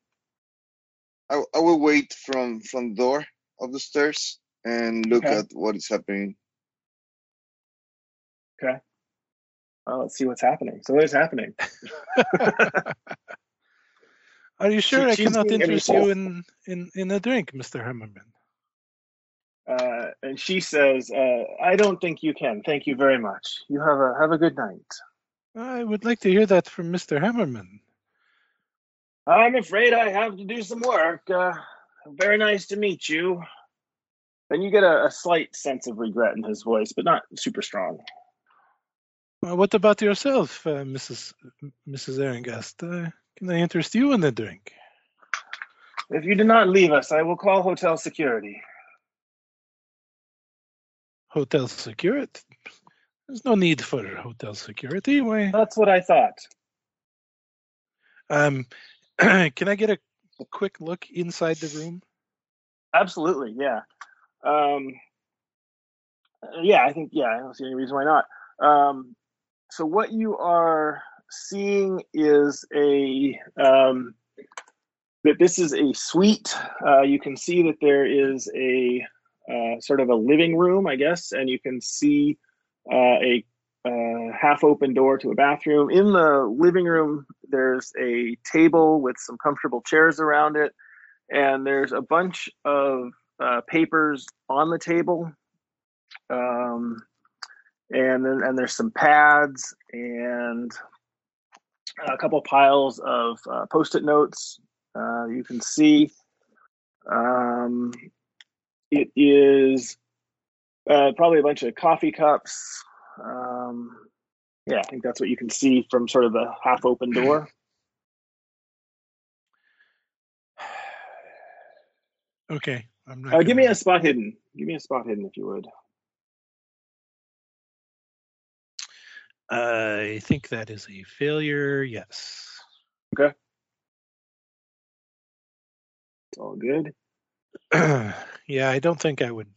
I, I will wait from from the door of the stairs and look Okay. at what is happening. Uh, let's see what's happening. So what is happening? Are you sure I cannot interest you in, in, in a drink, Mr. Hammerman? Uh, and she says, uh, "I don't think you can. Thank you very much. You have a have a good night." I would like to hear that from Mr. Hammerman. I'm afraid I have to do some work. Uh, very nice to meet you. Then you get a, a slight sense of regret in his voice, but not super strong. Uh, what about yourself, uh, Mrs. Mrs. Erengast? Uh, can I interest you in a drink? If you do not leave us, I will call hotel security. Hotel security? There's no need for hotel security. Why? That's what I thought. Um, Can I get a quick look inside the room? Absolutely, yeah. Um, yeah, I think yeah. I don't see any reason why not. Um, so what you are seeing is a um, that this is a suite. Uh, you can see that there is a uh, sort of a living room, I guess, and you can see uh, a uh, half open door to a bathroom. In the living room, there's a table with some comfortable chairs around it, and there's a bunch of uh, papers on the table. Um, and then and there's some pads and a couple piles of uh, post-it notes uh, you can see. Um, it is uh, probably a bunch of coffee cups. Um, yeah i think that's what you can see from sort of the half open door. Okay, I'm not. uh, give me a spot hidden give me a spot hidden if you would I think that is a failure. Yes. Okay. It's all good yeah, I don't think I would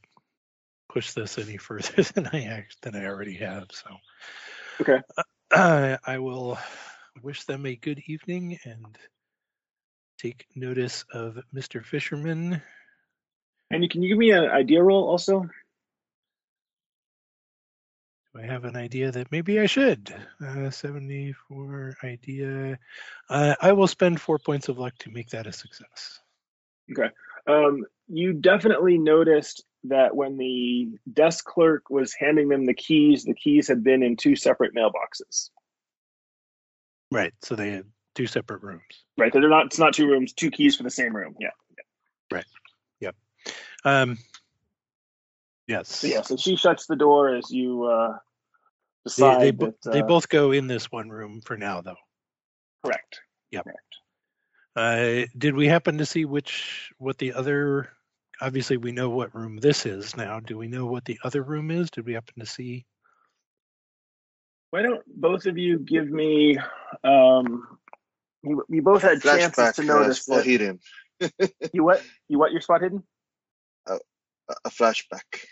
push this any further than I act than I already have. So. Okay. Uh, I will wish them a good evening and take notice of Mr. Fisherman. And can you give me an idea roll also I have an idea that maybe I should? Uh, 74 idea. Uh, I will spend four points of luck to make that a success. Okay. Um, you definitely noticed that when the desk clerk was handing them the keys, the keys had been in two separate mailboxes. Right. So they had two separate rooms. Right, they're not. It's not two rooms, two keys for the same room. Yeah. Um, yes. So yeah. So she shuts the door as you uh, They, decide they, bo- that. they uh, both go in this one room for now, though. correct. Yep. Correct. Uh, did we happen to see which what the other? Obviously, we know what room this is now. Do we know what the other room is? Did we happen to see? Why don't both of you give me? Um, you, you both had chances Flashback. to uh, notice spot that hidden. you what you what your spot hidden. A- A flashback.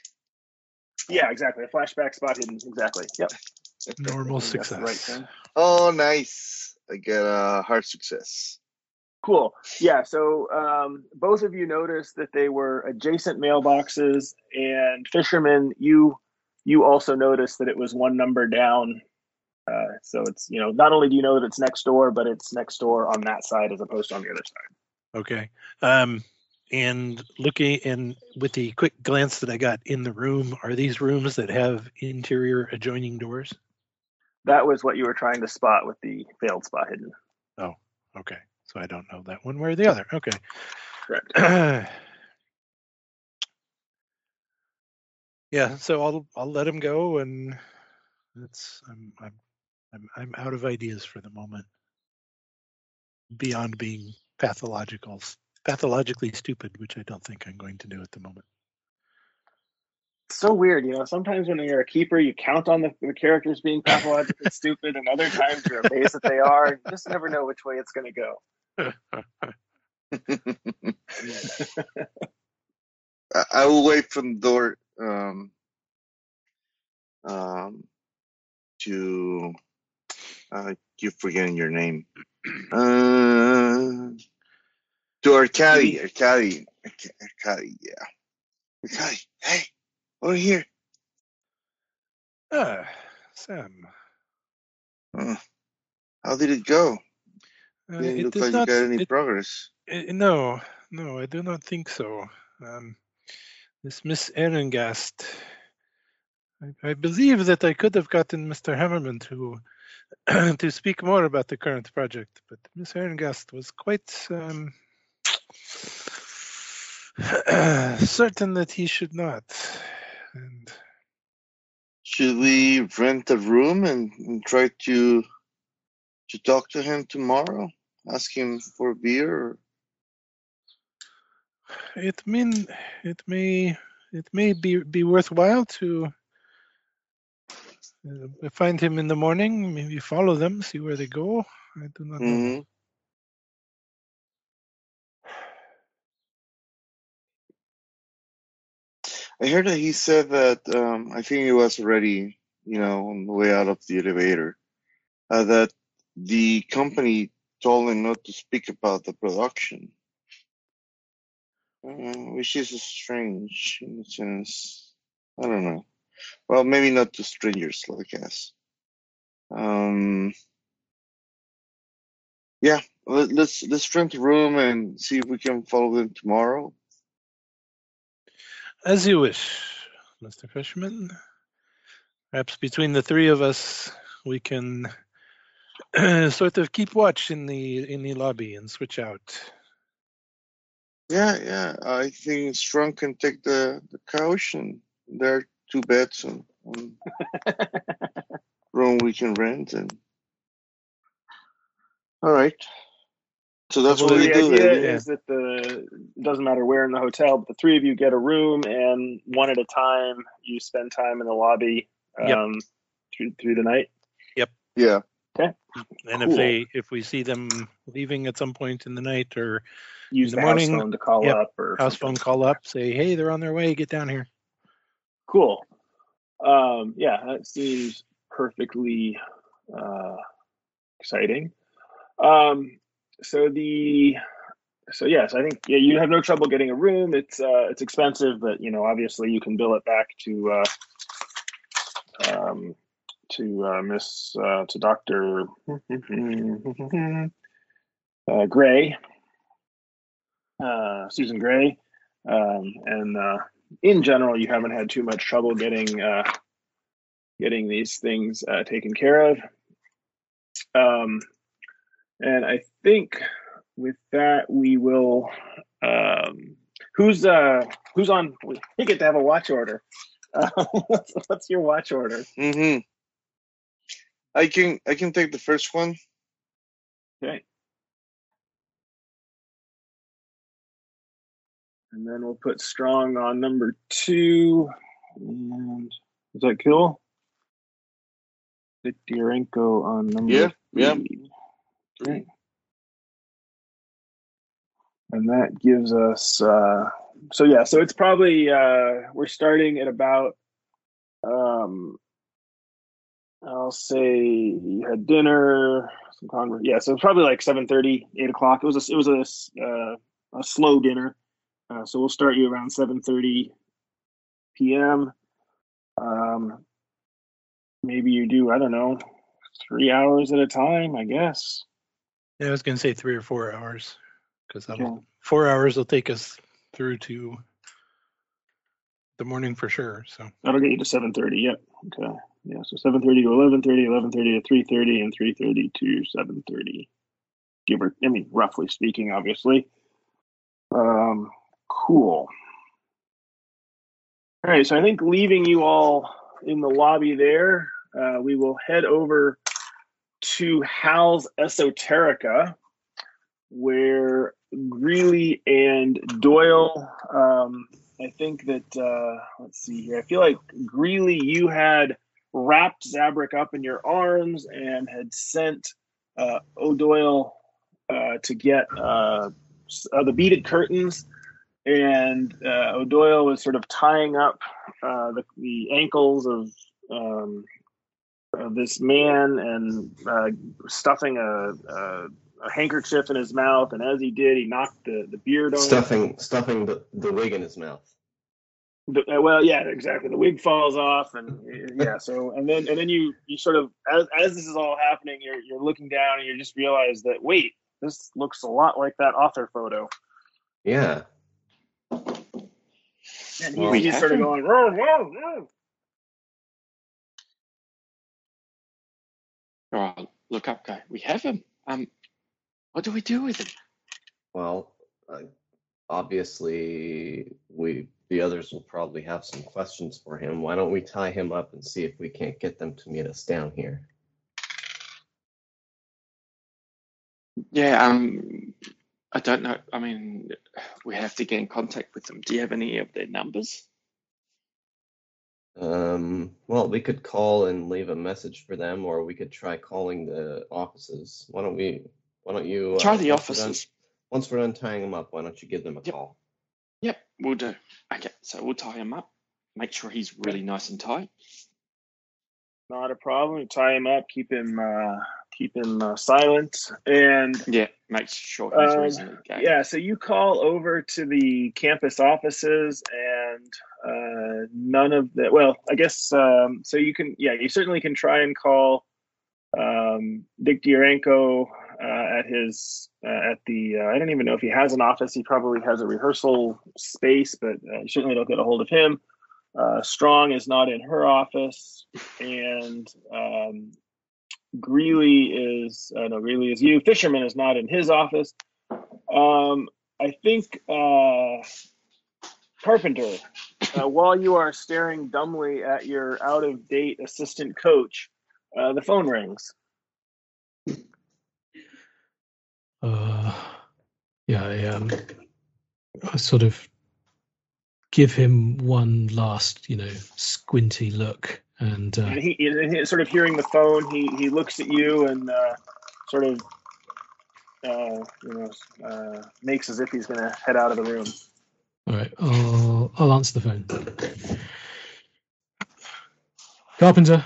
Yeah, exactly. A flashback spot hidden. Exactly. Yep. Normal I think that's the right success. Oh, nice. I get a hard success. Cool. Yeah. So um, both of you noticed that they were adjacent mailboxes, and Fisherman, you you also noticed that it was one number down. Uh, so it's you know not only do you know that it's next door, but it's next door on that side as opposed to on the other side. Okay. Um, and looking and with the quick glance that I got in the room, are these rooms that have interior adjoining doors? That was what you were trying to spot with the failed spot hidden. Oh, okay. So I don't know that one way or the other. Okay. Correct. yeah, so I'll I'll let him go, and that's I'm I'm I'm I'm out of ideas for the moment. Beyond being pathological, pathologically stupid, which I don't think I'm going to do at the moment. so weird, you know. Sometimes when you're a keeper, you count on the, the characters being pathologically stupid, and other times you're amazed that they are. You just never know which way it's going to go. I, I will wait from the door um, um, to uh, keep forgetting your name. Uh, to Arcady, Arcady, Arca- Arcady, yeah. Arcady, hey, over here. Ah, Sam. Uh, how did it go? Uh, Didn't it look did like not. you got any it- progress. Uh, no, no, I do not think so. Um, this Miss Ehrengast, I, I believe that I could have gotten Mr. Hammerman to to speak more about the current project, but Miss Ehrengast was quite um, certain that he should not. And Should we rent a room and, and try to to talk to him tomorrow? Ask him for beer? Or... it mean it may it may be be worthwhile to uh, find him in the morning maybe follow them see where they go i do not know I heard that he said that um, I think he was already, you know, on the way out of the elevator, uh, that the company told him not to speak about the production, uh, which is strange in a sense. I don't know. Well, maybe not to strangers I guess. Um, yeah, let, let's let's rent a room and see if we can follow them tomorrow. As you wish, Mr. Fisherman. Perhaps between the three of us, we can sort of keep watch in the in the lobby and switch out. Yeah, yeah. I think Strong can take the the couch, and there are two beds and one room we can rent. And all right. So that's Well, what we the do. idea then. is that the it doesn't matter where in the hotel, but the three of you get a room, and one at a time, you spend time in the lobby Yep. um, through through the night. Yep. Yeah. Okay. And Cool. if they if we see them leaving at some point in the night or Use In the, the house morning, phone to call yep, up or house phone call up, say, hey, they're on their way, get down here. Cool. Um, yeah, that seems perfectly uh, exciting. Um, so the so yes, I think yeah, you have no trouble getting a room. It's uh, it's expensive, but you know obviously you can bill it back to uh, um, to uh, Miss uh, to Doctor uh, Gray, uh, Susan Gray, um, and uh, in general, you haven't had too much trouble getting uh, getting these things uh, taken care of. Um, and I think with that, we will. Um, who's uh, who's on? We get to have a watch order. Uh, what's, what's your watch order? Mm-hmm. I can I can take the first one. Okay. And then we'll put strong on number two. And is that kill? Viktorenko on number Yeah, yeah. Three. And that gives us uh so yeah, so it's probably uh we're starting at about um I'll say you had dinner, some conver- yeah, so it's probably like 7:30, 8 o'clock. It was a, it was a, uh, a slow dinner, uh, so we'll start you around 7:30 p.m. Um, maybe you do I don't know, three hours at a time, I guess. Yeah, I was going to say three or four hours because Okay. four hours will take us through to the morning for sure. So That'll get you to 7:30. Yep. Okay. Yeah. So 7:30 to 11:30, 11:30 to 3:30, and 3:30 to 7:30. Give or, I mean, roughly speaking, obviously. Um, cool. All right. So I think leaving you all in the lobby there, uh, we will head over to Hal's Esoterica, where Greeley and Doyle. Um, I think that uh, let's see here. I feel like Greeley, you had wrapped Zabrak up in your arms and had sent uh, O'Doyle uh, to get uh, uh, the beaded curtains, and uh, O'Doyle was sort of tying up the, the ankles of. Um, this man and uh, stuffing a, a, a handkerchief in his mouth, and as he did, he knocked the, the beard on. Stuffing, stuffing the, the wig in his mouth. The, uh, well, yeah, exactly. The wig falls off, and uh, yeah. So, and then and then you you sort of as as this is all happening, you're you're looking down, and you just realize that wait, this looks a lot like that author photo, Yeah. and he's, Well, he's sort of going. "Roar, roar, roar." All right, look up, go. We have him. Um, what do we do with him? Well, uh, obviously, we the others will probably have some questions for him. Why don't we tie him up and see if we can't get them to meet us down here? Yeah, um, I don't know. I mean, we have to get in contact with them. Do you have any of their numbers? Um, well, we could call and leave a message for them, or we could try calling the offices. Why don't we? Why don't you uh, Try the once we're done- offices. once we're done tying them up, why don't you give them a Yep. call? Yep, we'll do. Okay, so we'll tie him up make sure he's really nice and tight. Not a problem. Tie him up. Keep him. Uh, keep him uh, silent. And Yeah, make sure he's Um, reasonably gay. yeah, so you call over to the campus offices, and uh, none of the. Well, I guess um, so. You can. Yeah, you certainly can try and call um, Dick Diorenko uh, at his uh, at the. Uh, I don't even know if he has an office. He probably has a rehearsal space, but uh, you certainly don't get a hold of him. Uh, Strong is not in her office, and um, Greeley is uh, no Greeley is you. Fisherman is not in his office. Um, I think uh, Carpenter, uh, while you are staring dumbly at your out of date assistant coach, uh, the phone rings. Uh, yeah, I, um, I sort of give him one last, you know, squinty look, and uh, And he, and he- sort of hearing the phone, he he looks at you and uh, sort of uh, you know uh, makes as if he's going to head out of the room. all right, I'll I'll answer the phone. Carpenter,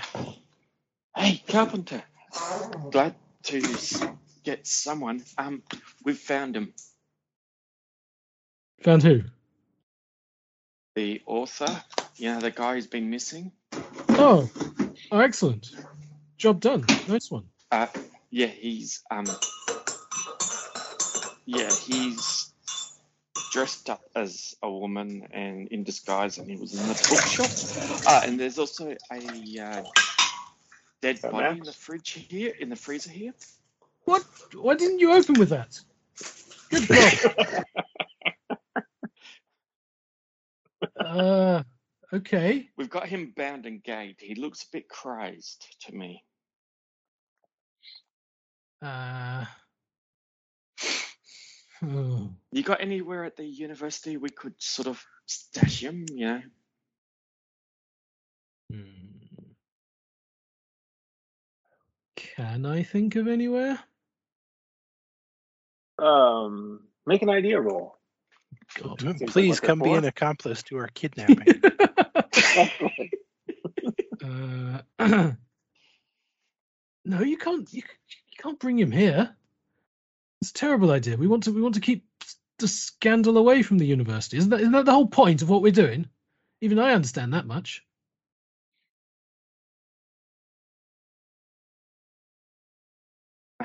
Hey, Carpenter. Glad to get someone. Um, we've found him. found who? The author. You know, the guy who's been missing. Oh, oh, excellent, job done, nice one. Uh, yeah, he's um. Yeah, he's dressed up as a woman and in disguise, and he was in the bookshop. Ah, and there's also a uh, dead Got body in the fridge here, in the freezer here. What? Why didn't you open with that? Good God. uh, okay. We've got him bound and gagged. He looks a bit crazed to me. Uh, oh. You got anywhere at the university we could sort of stash him? You know, Hmm. Can I think of anywhere? Um, make an idea roll. God. Seems like Please come be an accomplice to our kidnapping. uh, no, you can't. You, you can't bring him here. It's a terrible idea. We want to. We want to keep the scandal away from the university. Isn't that? Isn't that the whole point of what we're doing? Even I understand that much.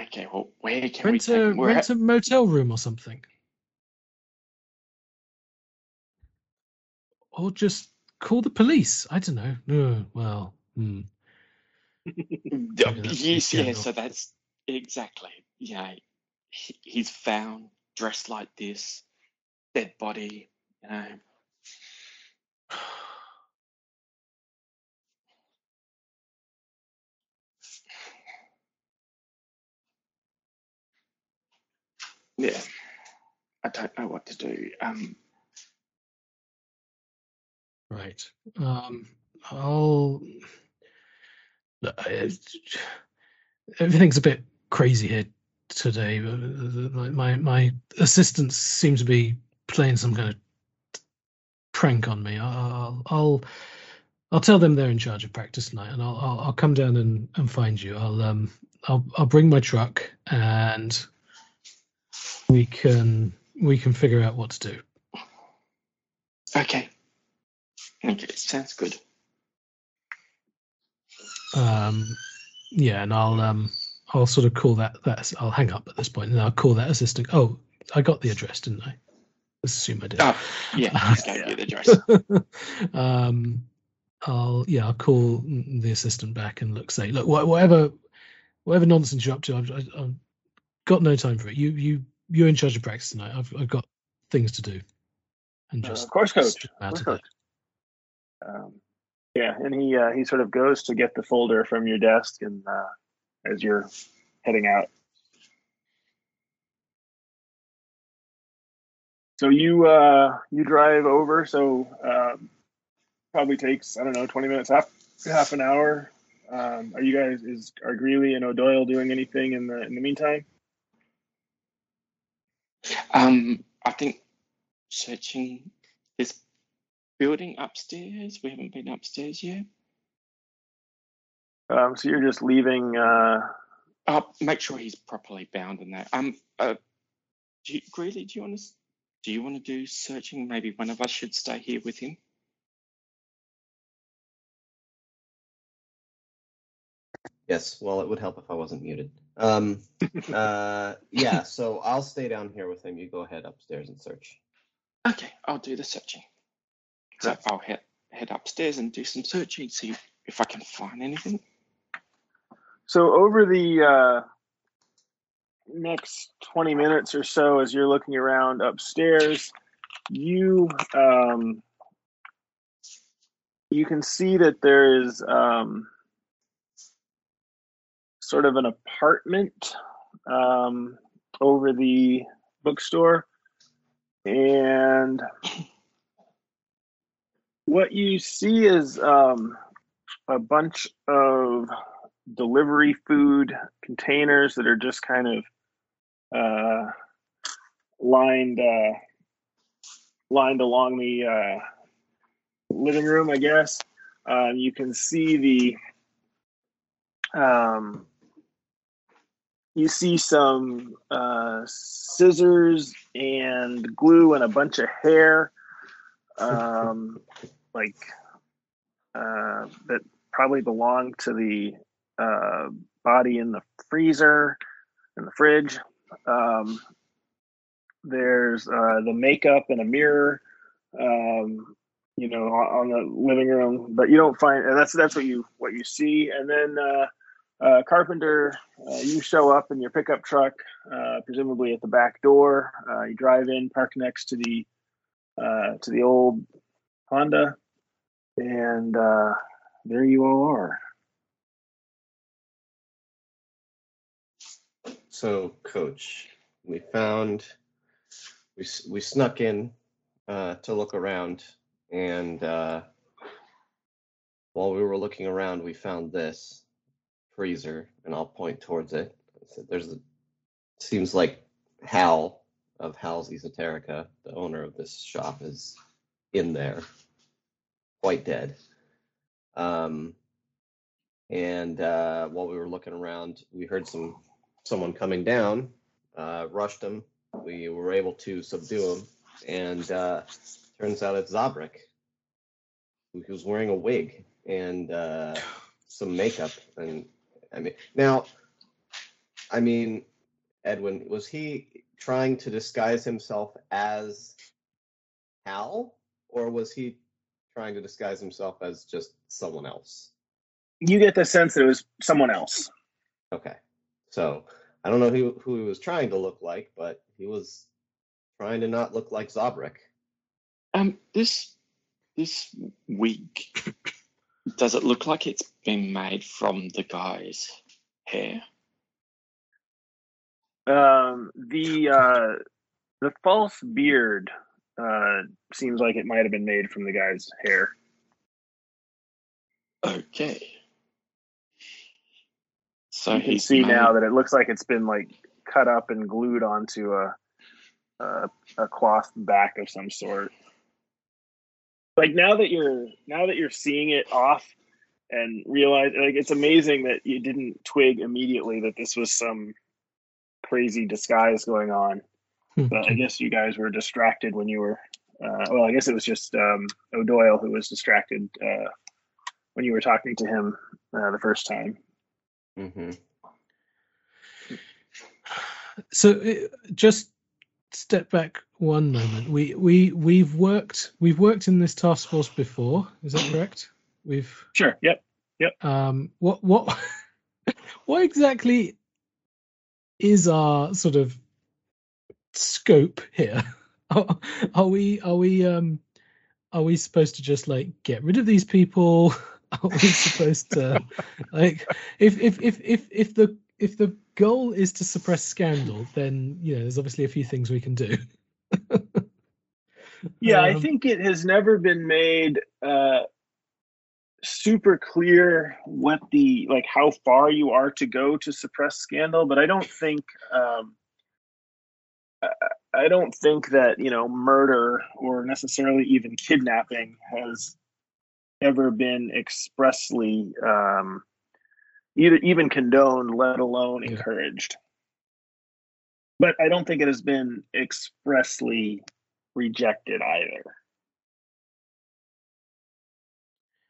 okay. Well, where can we Rent take a rent at- a motel room or something, or just call the police. I don't know. No, well, hmm. D- Maybe that's the yes, yeah. So that's exactly. Yeah, he, he's found dressed like this, dead body. You know, yeah. I don't know what to do. Um, Right. Um, I'll. Everything's a bit crazy here today. Uh, My my, assistants seem to be playing some kind of prank on me. I'll I'll I'll tell them they're in charge of practice tonight, and I'll I'll, I'll come down and, and find you. I'll um I'll I'll bring my truck, and we can we can figure out what to do. okay. Okay, sounds good. Um, yeah, and I'll um, I'll sort of call that that I'll hang up at this point, and I'll call that assistant. Oh, I got the address, didn't I? Assume I did. Oh, yeah. I just gave you the address. um, I'll yeah, I'll call the assistant back and look, say, look, wha- whatever, whatever nonsense you're up to, I've, I've I've got no time for it. You you you're in charge of practice tonight. I've I've got things to do, and Uh, just of course, coach. Of of course, there. Um, yeah, and he uh, he sort of goes to get the folder from your desk, and uh, as you're heading out, so you uh, you drive over. So um, probably takes I don't know twenty minutes, half half an hour. Um, are you guys is are Greeley and O'Doyle doing anything in the in the meantime? Um, I think searching this building upstairs? We haven't been upstairs yet. Um, so you're just leaving. Uh, Uh, make sure he's properly bound in that. Um, uh, do you, Greeley, do you want to? Do you want to do searching? Maybe one of us should stay here with him. Yes, well, it would help if I wasn't muted. Um, uh, yeah, so I'll stay down here with him. You go ahead upstairs and search. Okay, I'll do the searching. So I'll head head upstairs and do some searching, see if I can find anything. so over the uh, next 20 minutes or so, as you're looking around upstairs, you um, you can see that there is um, sort of an apartment um, over the bookstore, and what you see is um, a bunch of delivery food containers that are just kind of uh, lined uh, lined along the uh, living room, I guess. Um, you can see the um, you see some uh, scissors and glue and a bunch of hair, um, like uh, that probably belong to the uh, body in the freezer in the fridge. Um, there's uh, the makeup and a mirror, um, you know, on, the living room, but you don't find and that's that's what you what you see. And then uh, uh, Carpenter, uh, you show up in your pickup truck, uh, presumably at the back door. You drive in, park next to the to the old Honda, and uh, there you all are. So, Coach, we found we we snuck in uh, to look around, and uh, while we were looking around, we found this freezer, and I'll point towards it. There's a seems like Hal of Hal's Esoterica, the owner of this shop, is in there, quite dead. Um, and uh, while we were looking around, we heard some someone coming down, uh, rushed him. We were able to subdue him, and uh, turns out it's Zabrik, who was wearing a wig and uh, some makeup. And I mean, now, I mean, Edwin, was he trying to disguise himself as Hal, or was he trying to disguise himself as just someone else? You get the sense that it was someone else. Okay. So I don't know who, who he was trying to look like, but he was trying to not look like Zabrik. Um, this this wig, does it look like it's been made from the guy's hair? Um, the uh, the false beard uh, seems like it might have been made from the guy's hair. Okay. So you can see made- now that it looks like it's been like cut up and glued onto a a, a cloth back of some sort. Like now that you're now that you're seeing it off and realize like it's amazing that you didn't twig immediately that this was some crazy disguise going on. But I guess you guys were distracted when you were. Uh, well, I guess it was just um, O'Doyle who was distracted uh, when you were talking to him uh, the first time. Mm-hmm. So uh, just step back one moment. We we we've worked we've worked in this task force before. Is that correct? We've Sure. Yep. um what what what exactly is our sort of scope here? Are, are we are we um are we supposed to just like get rid of these people? Are we supposed to like if if if if if the if the goal is to suppress scandal, then you know there's obviously a few things we can do. Yeah, I Um, think it has never been made uh, super clear what the like how far you are to go to suppress scandal, but I don't think um, I don't think that you know murder or necessarily even kidnapping has ever been expressly um, either even condoned, let alone encouraged. But I don't think it has been expressly rejected either.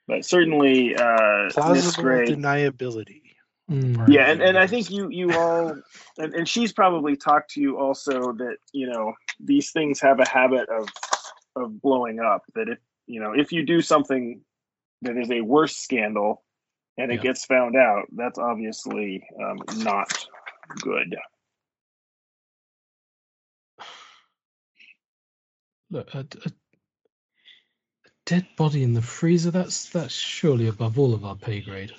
But certainly, uh, Plausible deniability. Mm. Part Yeah, and, and I think you you all and, and she's probably talked to you also that you know these things have a habit of of blowing up. That if you know if you do something that is a worse scandal and it Yeah. gets found out, that's obviously um, not good. Look, a, a, a dead body in the freezer. That's that's surely above all of our pay grade.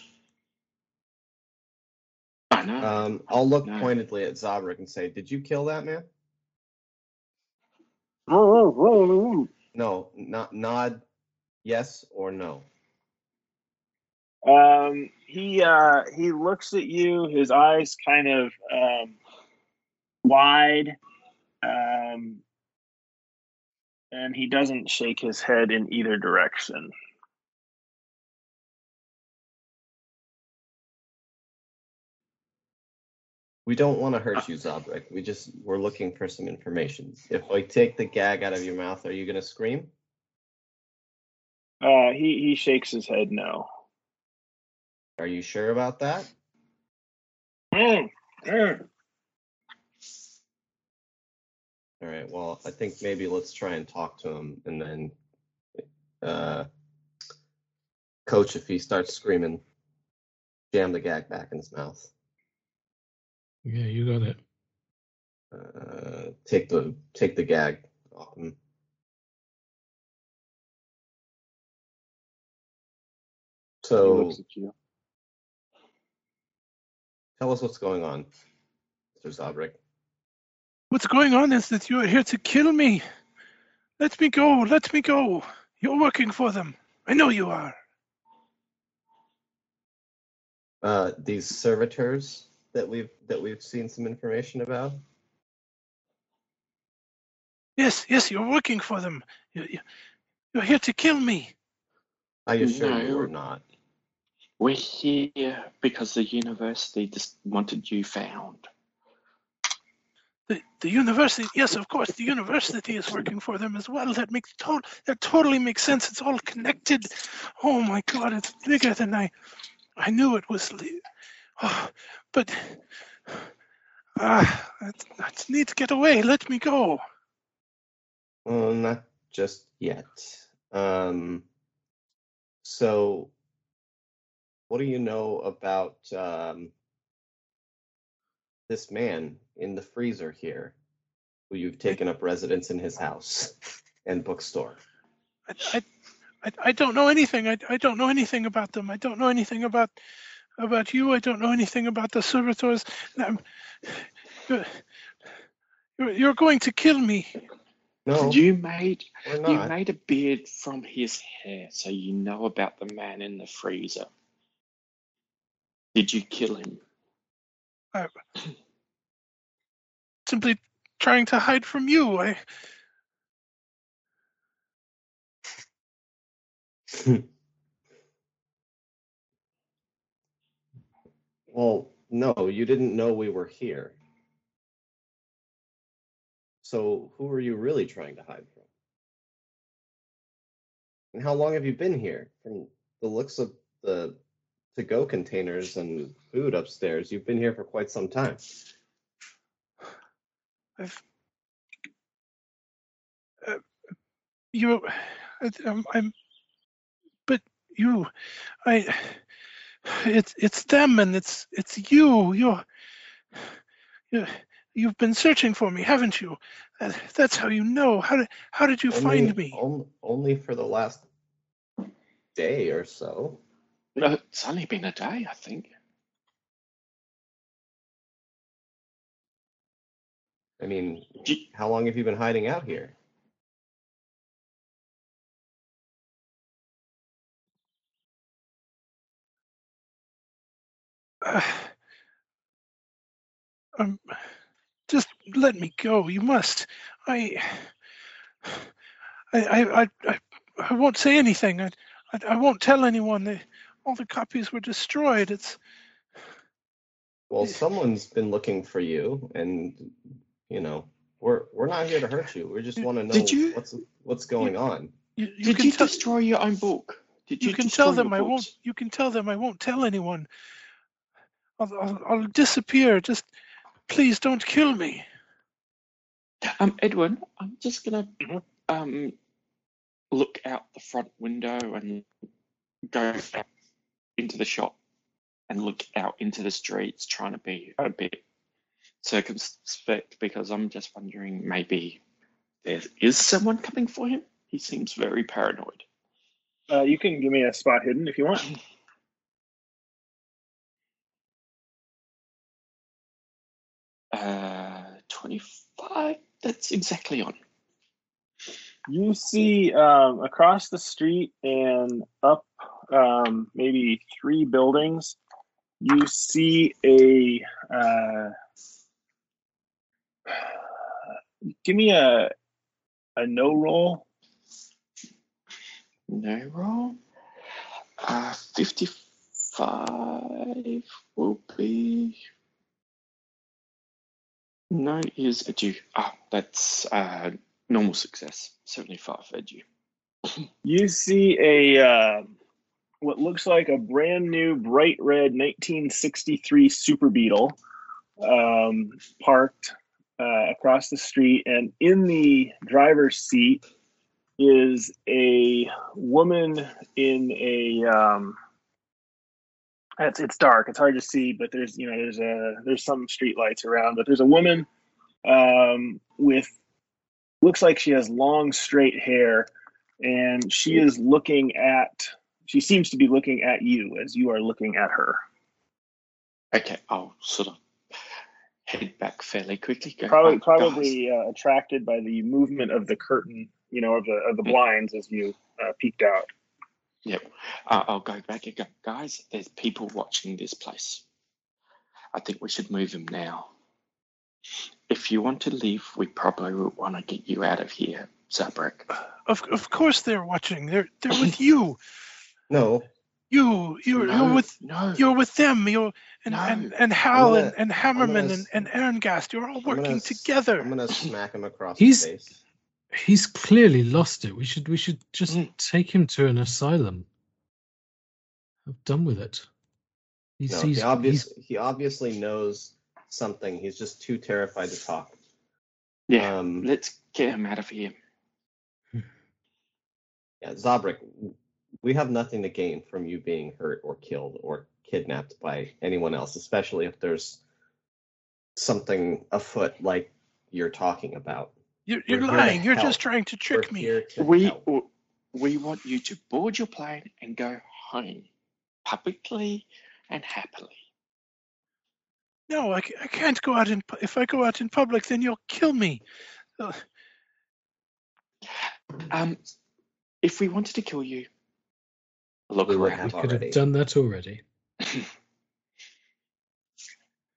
I know. Um, I'll look No. pointedly at Zabrik and say, "Did you kill that man?" No, not nod, yes or no. Um, he uh, he looks at you. His eyes kind of um, wide, um, and he doesn't shake his head in either direction. We don't want to hurt you, Zabrik. We just we're looking for some information. If I take the gag out of your mouth, are you gonna scream? Uh, he he shakes his head no. Are you sure about that? Mm, mm. All right. Well, I think maybe let's try and talk to him, and then, uh, coach, if he starts screaming, jam the gag back in his mouth. Yeah, you got it. Uh, take the take the gag off him. So looks at you. tell us what's going on, Mr. Zabrik. What's going on is that you are here to kill me. Let me go. Let me go. You're working for them. I know you are. Uh, these servitors that we've that we've seen some information about. Yes, yes, you're working for them. You, you, you're here to kill me. I assure you, No. we're not. We're here because the university just wanted you found. The, the university, yes, of course, the university is working for them as well. That makes to- that totally makes sense. It's all connected. Oh my God, it's bigger than I I knew it was. Oh, but ah, I, I need to get away. Let me go. Well, not just yet. Um, so, what do you know about um, this man in the freezer here, who you've taken up residence in his house and bookstore? I, I, I, I don't know anything. I, I don't know anything about them. I don't know anything about about you. I don't know anything about the servitors. You're, you're, you're going to kill me. No, You made you made a beard from his hair, so you know about the man in the freezer. Did you kill him? I'm Simply trying to hide from you. I, well, no, you didn't know we were here. So, who are you really trying to hide from? And how long have you been here? From the looks of the to go containers and food upstairs, you've been here for quite some time. I've, uh, you, I'm, I'm, but you, I, it's it's them and it's it's you. You're, you, you've been searching for me, haven't you? That, that's how you know. How did how did you find me? on- only for the last day or so. No, it's only been a day, I think. I mean, how long have you been hiding out here? Uh, um, just let me go. You must. I, I, I, I, I, I won't say anything. I, I, I won't tell anyone. They, all the copies were destroyed. It's Well, someone's been looking for you, and you know we're we're not here to hurt you. We just want to know you- what's what's going on. you, you Did can you tell, destroy your own book? Did you, you can tell them your I won't. You can tell them I won't tell anyone. I'll, I'll, I'll disappear. Just please don't kill me. Um, Edwin, I'm just gonna Mhm. um look out the front window and go into the shop and look out into the streets, trying to be a bit circumspect because I'm just wondering maybe there is someone coming for him. He seems very paranoid. Uh, you can give me a spot hidden if you want. Uh, twenty-five. That's exactly on. You see um, across the street and up um, maybe three buildings, you see a. Uh, give me a a no roll. No roll. Uh, 55 will be. Is a due. Ah, that's uh, normal success. 75 edu. You see a uh, what looks like a brand new bright red 1963 Super Beetle um, parked uh, across the street, and in the driver's seat is a woman in a. Um, it's it's dark. It's hard to see, but there's you know there's a there's some street lights around, but there's a woman um, with looks like she has long straight hair and she is looking at she seems to be looking at you as you are looking at her Okay, I'll sort of head back fairly quickly. Go, probably "Oh, probably uh, attracted by the movement of the curtain you know of the of the blinds as you uh, peeked out Yep. Uh, I'll go back and go, guys, there's people watching this place. I think we should move them now. If you want to leave, we probably would want to get you out of here, Zabrak. Of of course they're watching. They're they're with you. No, You you're no, you're with no. you're with them. You're and No. and, and Hal gonna- and, and Hammerman gonna and, s- and Arengast. You're all I'm gonna working together. I'm gonna smack him across He's- the face. He's clearly lost it. We should we should just Mm. take him to an asylum. I'm done with it. He's, No, he's, he, obvious, he obviously knows something. He's just too terrified to talk. yeah, Um, let's get him out of here. yeah, Zabrik, we have nothing to gain from you being hurt or killed or kidnapped by anyone else, especially if there's something afoot like you're talking about. You're, you're We're here to lying. You're help. just trying to trick We're me. to We help. we want you to board your plane and go home publicly and happily. No, I, I can't go out in. If I go out in public, then you'll kill me. Um, if we wanted to kill you, look We we could already. have done that already.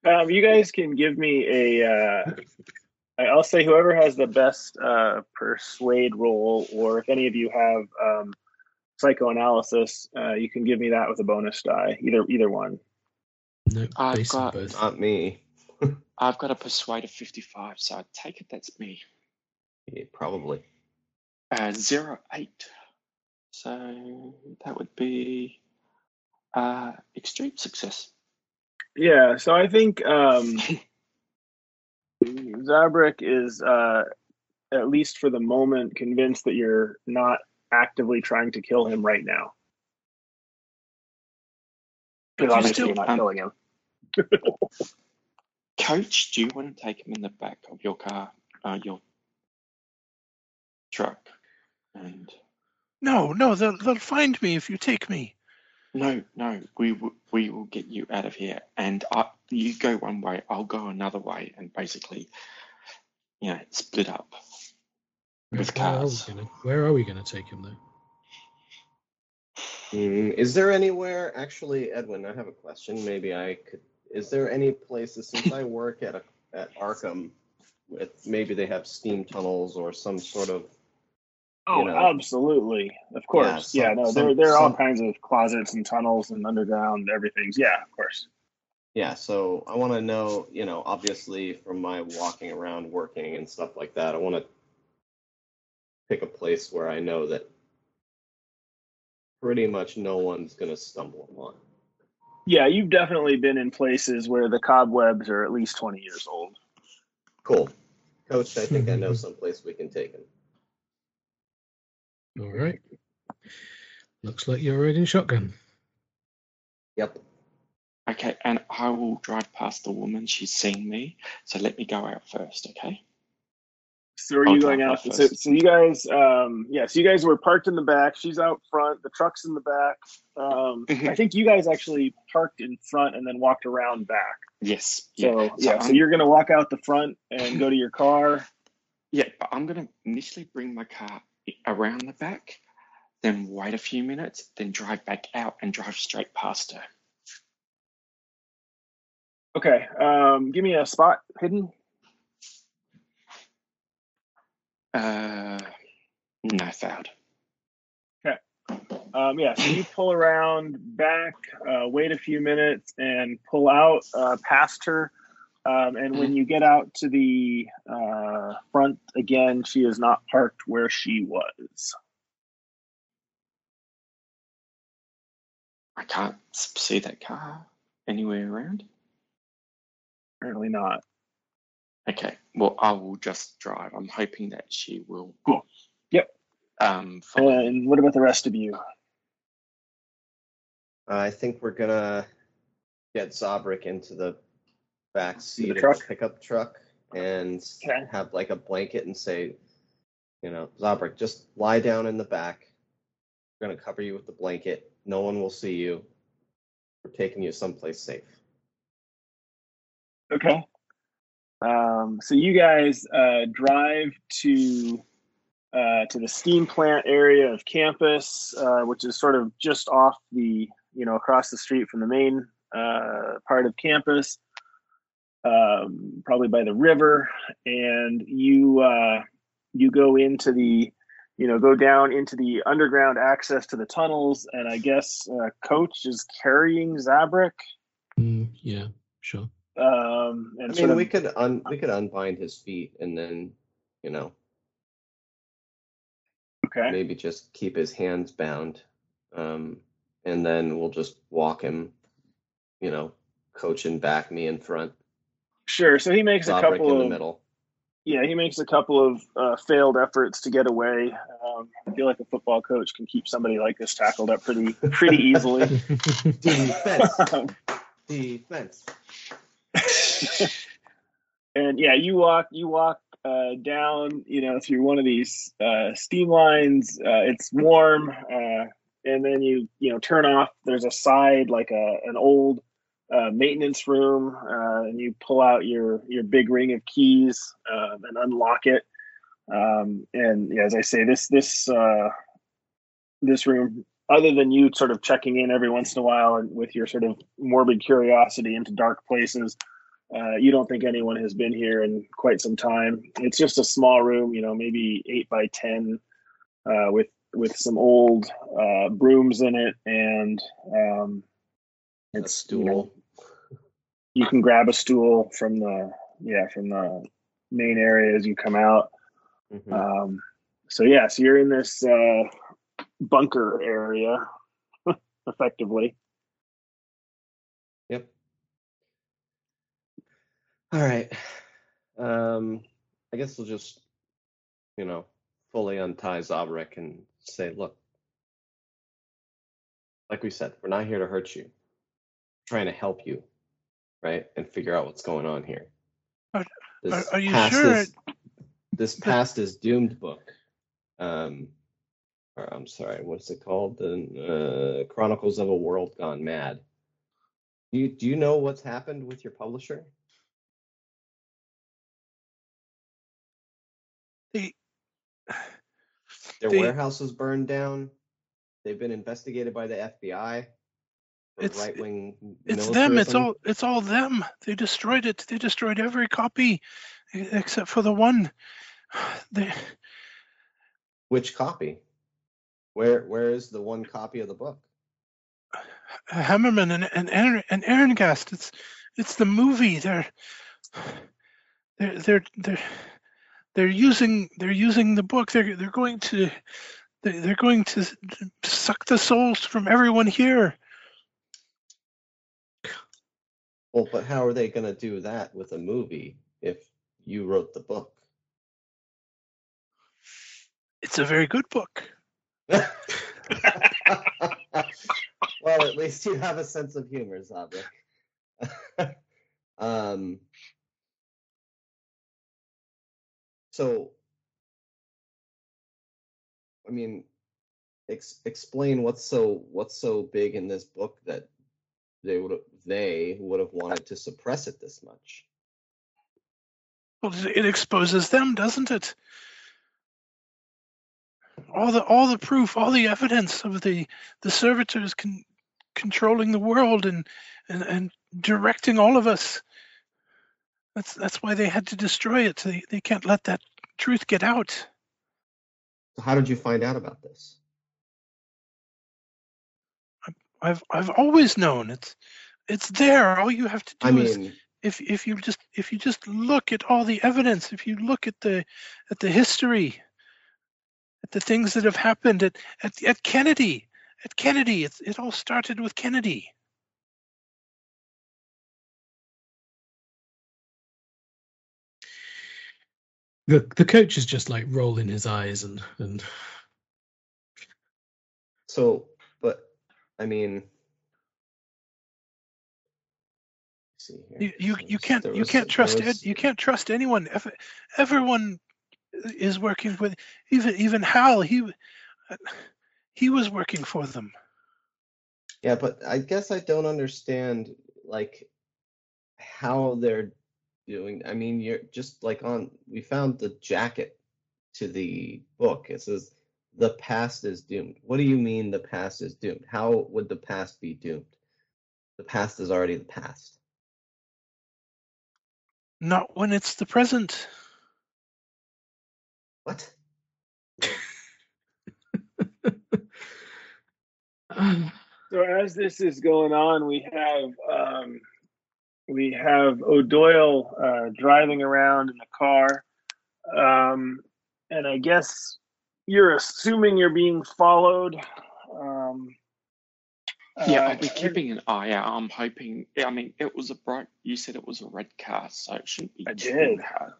um, you guys can give me a uh, I- i'll say whoever has the best uh, persuade roll or if any of you have um, psychoanalysis uh, you can give me that with a bonus die either either one No, I've got- both. Not me. I've got a persuade of 55, so I take it that's me. Yeah, probably. Uh, zero eight. So that would be uh, extreme success. Yeah, so I think um, Zabrak is, uh, at least for the moment, convinced that you're not actively trying to kill him right now. Because You obviously still- you're not um, killing him. Coach, do you want to take him in the back of your car, uh, your truck? And no, no, they'll they'll find me if you take me. no, no, we w- we will get you out of here. And I, you go one way, I'll go another way, and basically, you know, split up. with where, are cars. gonna, where are we going to take him though? Mm, is there anywhere, actually, Edwin, I have a question. Maybe I could. Is there any places, since I work at a, at Arkham, with maybe they have steam tunnels or some sort of Oh, know. absolutely. Of course. some- Yeah, no, some- there there are all kinds of closets and tunnels and underground everything's. Yeah, of course. Yeah. So I want to know, you know, obviously from my walking around, working and stuff like that, I want to pick a place where I know that pretty much no one's gonna stumble upon. Yeah, you've definitely been in places where the cobwebs are at least 20 years old. Cool, Coach. I think I know mm-hmm. some place we can take him. All right. Looks like you're riding shotgun. Yep. Okay, and I will drive past the woman. She's seen me, so let me go out first, okay? So are I'll you going out? So, so you guys, um, yeah, so you guys were parked in the back. She's out front. The truck's in the back. Um, Mhm. I think you guys actually parked in front and then walked around back. Yes. So yeah. yeah, so I'm- you're gonna walk out the front and go to your car. Yeah, but I'm gonna initially bring my car around the back, then wait a few minutes, then drive back out and drive straight past her. Okay. Um, give me a spot hidden. Uh, no, Okay. Um, yeah, so you pull around back, uh, wait a few minutes, and pull out uh, past her. Um, and when you get out to the uh, front again, she is not parked where she was. I can't see that car anywhere around. Apparently not. Okay, well, I will just drive. I'm hoping that she will. Cool. Yep. Um, follow. And what about the rest of you? I think we're gonna get Zabrik into the back seat of truck? the pickup truck and Okay. have like a blanket and say, you know, Zabrik, just lie down in the back. We're gonna cover you with the blanket. No one will see you. We're taking you someplace safe. Okay. Um, so you guys uh, drive to uh, to the steam plant area of campus, uh, which is sort of just off the you know across the street from the main uh, part of campus, um, probably by the river, and you uh, you go into the you know go down into the underground access to the tunnels, and I guess uh, Coach is carrying Zabrik. Mm, yeah, sure. Um, and I sort mean, of we could un we could unbind his feet and then, you know, okay. maybe just keep his hands bound, um, and then we'll just walk him, you know, coach and back, me in front, Sure. So he makes a couple in the of middle. yeah, he makes a couple of uh, failed efforts to get away. Um, I feel like a football coach can keep somebody like this tackled up pretty pretty easily. Defense. Defense. and yeah, you walk you walk uh, down, you know, through one of these uh, steam lines. Uh, it's warm, uh, and then you you know turn off. There's a side like a an old uh, maintenance room, uh, and you pull out your your big ring of keys um, and unlock it. Um, and yeah, as I say, this this uh, this room, other than you sort of checking in every once in a while and with your sort of morbid curiosity into dark places, uh, you don't think anyone has been here in quite some time. It's just a small room, you know, maybe eight by ten, uh, with with some old uh, brooms in it, and um, A it's you know, stool. you can grab a stool from the yeah from the main area as you come out. Mhm. Um, so yeah, so you're in this uh, bunker area, effectively. All right. Um, I guess we'll just, you know, fully untie Zabrik and say, look, like we said, we're not here to hurt you. We're trying to help you, right? And figure out what's going on here. Are- are- are you sure is- this past is doomed book. Um, or I'm sorry, what's it called? The uh, Chronicles of a World Gone Mad. Do you, do you know what's happened with your publisher? The, Their The- warehouse was burned down. They've been investigated by the FBI. It's- right wing. It's them. It's all. It's all them. They destroyed it. They destroyed every copy, except for the one. They, Which copy? Where where is the one copy of the book? Hammerman and and Aaron and Arengast. It's it's the movie. They're they're they're they're they're using they're using the book. They're they're going to they- they're going to suck the souls from everyone here. Well, but how are they going to do that with a movie if you wrote the book? It's a very good book. well, at least you have a sense of humor, Zabrak. um, so, I mean, ex- explain what's so what's so big in this book that they would they would have wanted to suppress it this much. Well, it exposes them, doesn't it? All the all the proof, all the evidence of the the servitors con- controlling the world and, and and directing all of us. That's that's why they had to destroy it. They they can't let that truth get out. So, how did you find out about this? I've I've always known it's it's there. All you have to do I is if if you just if you just look at all the evidence, if you look at the at the history, at the things that have happened at at, at Kennedy, at Kennedy, it's, it all started with Kennedy. The the coach is just like rolling his eyes and and So, but I mean, see here. You you, you can't there you can't there trust ed, was- you can't trust anyone. Everyone is working with even even Hal. He he was working for them. Yeah, but I guess I don't understand like how they're doing. I mean, you're just like on we found the jacket to the book. It says the past is doomed. What do you mean the past is doomed? How would the past be doomed? The past is already the past. Not when it's the present. What? So as this is going on, we have um, we have O'Doyle uh, driving around in the car, um, and I guess you're assuming you're being followed. Um, Yeah, uh, I'll be keeping an eye out. I'm hoping. I mean, it was a bright. You said it was a red car, so it shouldn't be. I did. bad.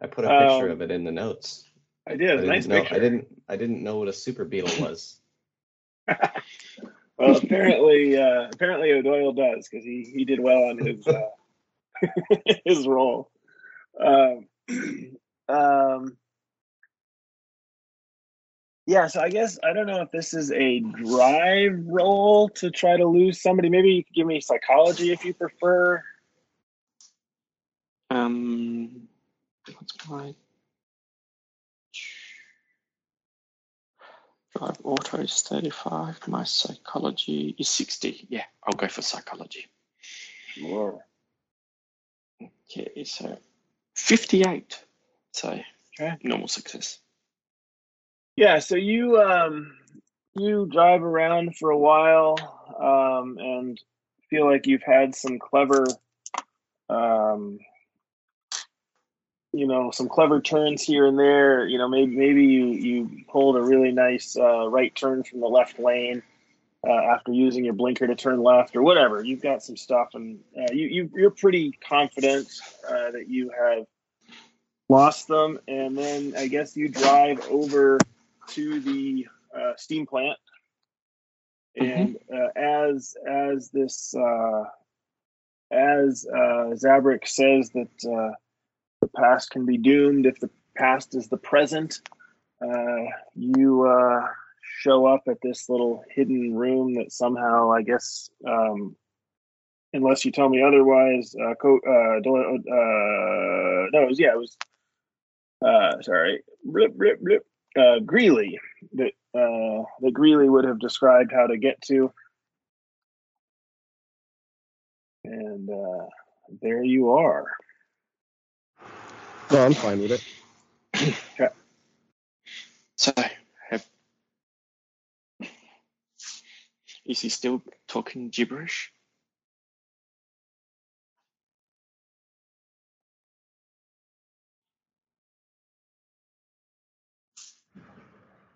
I put a picture Um, of it in the notes. I did. I It was a didn't nice know picture. I didn't I didn't know what a super beetle was. well, apparently, uh, apparently O'Doyle does because he he did well on his uh, his role. Um, um, yeah, so I guess I don't know if this is a drive roll to try to lose somebody. Maybe you could give me psychology if you prefer. Um, what's my drive auto is 35. My psychology is 60. Yeah, I'll go for psychology. Whoa. Okay, so 58. So Okay. normal success. Yeah, so you um you drive around for a while um and feel like you've had some clever um you know some clever turns here and there you know maybe maybe you you pulled a really nice uh, right turn from the left lane uh, after using your blinker to turn left or whatever. You've got some stuff and uh, you, you you're pretty confident uh, that you have lost them. And then i guess you drive over to the uh, steam plant, and uh, as as this uh, as uh, Zabrik says that uh, the past can be doomed if the past is the present, uh, you uh, show up at this little hidden room that somehow, I guess, um, unless you tell me otherwise, uh, co- uh, uh, no, it was, yeah, it was. Uh, sorry, blip, blip, blip uh, Greeley that uh, that Greeley would have described how to get to. And uh, there you are. No, I'm fine with it. So, have, is he still talking gibberish?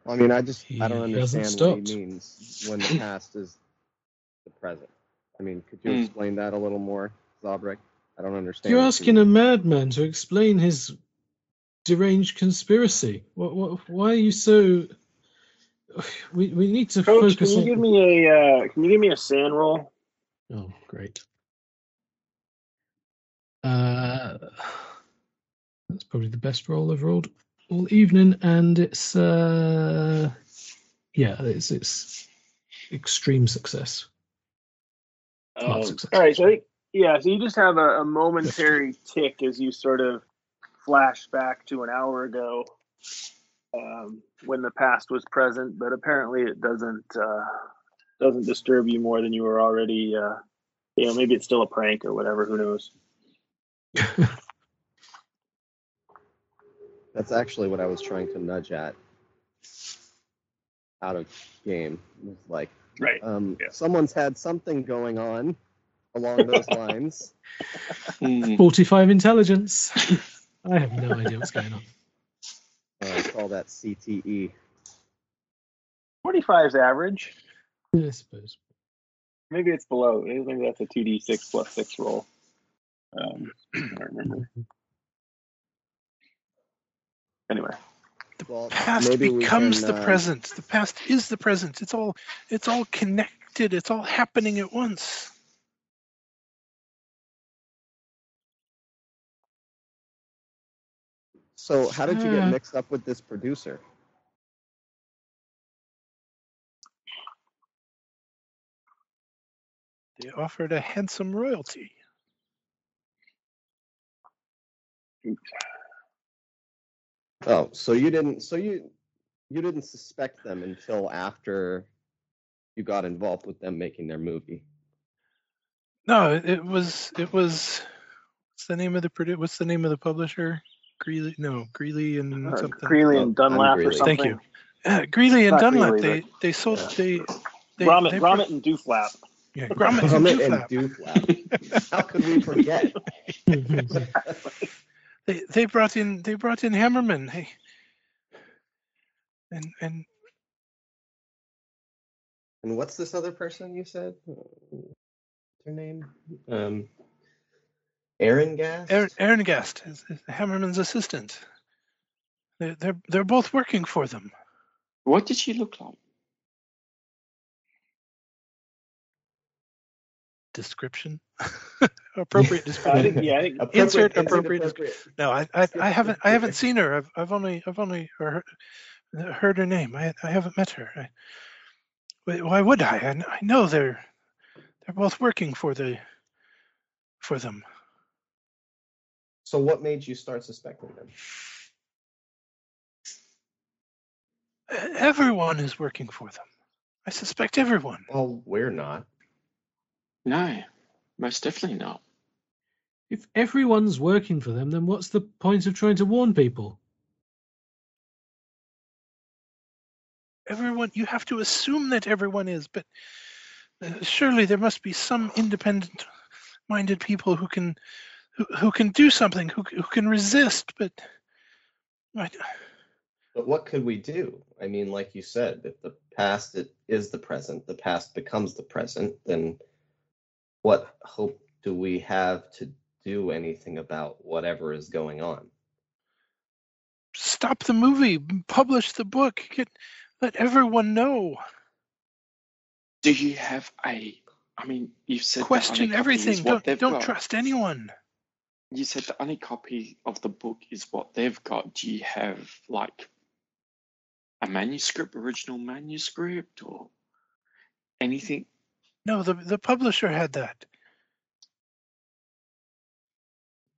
I mean, I just I don't understand what he means when the past is the present. I mean, could you Hmm. explain that a little more, Zabrik? I don't understand. You're what you asking a madman to explain his deranged conspiracy. What, what, why are you so? We we need to Coach, can you on. give me a uh, can you give me a SAN roll? Oh, great. Uh, that's probably the best roll I've rolled all evening, and it's uh, yeah, it's it's extreme success. Um, success. all right, so I think yeah, so you just have a, a momentary tick as you sort of flash back to an hour ago um, when the past was present, but apparently it doesn't uh, doesn't disturb you more than you were already. Uh, you know, maybe it's still a prank or whatever. Who knows? That's actually what I was trying to nudge at out of game. Like, Right. um, Yeah. someone's had something going on along those lines. Hmm. Forty-five intelligence. I have no idea what's going on. Uh, I call that. CTE. Forty five is average. Yeah, I suppose. Maybe it's below. Maybe that's a two d six plus six roll. Um, I don't remember. Anyway, Well, Past maybe becomes can, the uh, present. The past is the present. It's all it's all connected. It's all happening at once. So, how did you get mixed up with this producer? They offered a handsome royalty. Oh, so you didn't. So you you didn't suspect them until after you got involved with them making their movie. No, it, it was it was. What's the name of the produ- What's the name of the publisher? Greeley? No, Greeley and uh, something. Greeley Oh, and Dunlap I'm or something. Thank you. Uh, Greeley and Dunlap. Greeley, they they sold yeah. they. they Grommet, they Grommet and Dooflap. Yeah, Grommet and Grommet and Dooflap. Dooflap. How could we forget? They they brought in they brought in Hammerman. Hey, and and And what's this other person you said? What's her name? Um, Arengast. Aaron, Arengast is, is Hammerman's assistant. They're, they're they're both working for them. What did she look like? Description, appropriate description. think, yeah, I think Appropriate- Insert is it appropriate No, I I, I haven't I haven't seen her. I've I've only I've only heard, heard her name. I I haven't met her. I, why- why would I? I? I know they're they're both working for the for them. So, what made you start suspecting them? Everyone is working for them. I suspect everyone. Well, we're not. No, most definitely not. if everyone's working for them, then what's the point of trying to warn people? Everyone, you have to assume that everyone is, but uh, surely there must be some independent-minded people who can who, who can do something, who who can resist. But I, But what could we do? I mean, like you said, if the past it is the present, the past becomes the present, then what hope do we have to do anything about whatever is going on? stop the movie, publish the book, get let everyone know. Do you have a? I mean, you said Question everything. Don't don't got. trust anyone. You said the only copy of the book is what they've got. Do you have like a manuscript, original manuscript, or anything? No, the the publisher had that.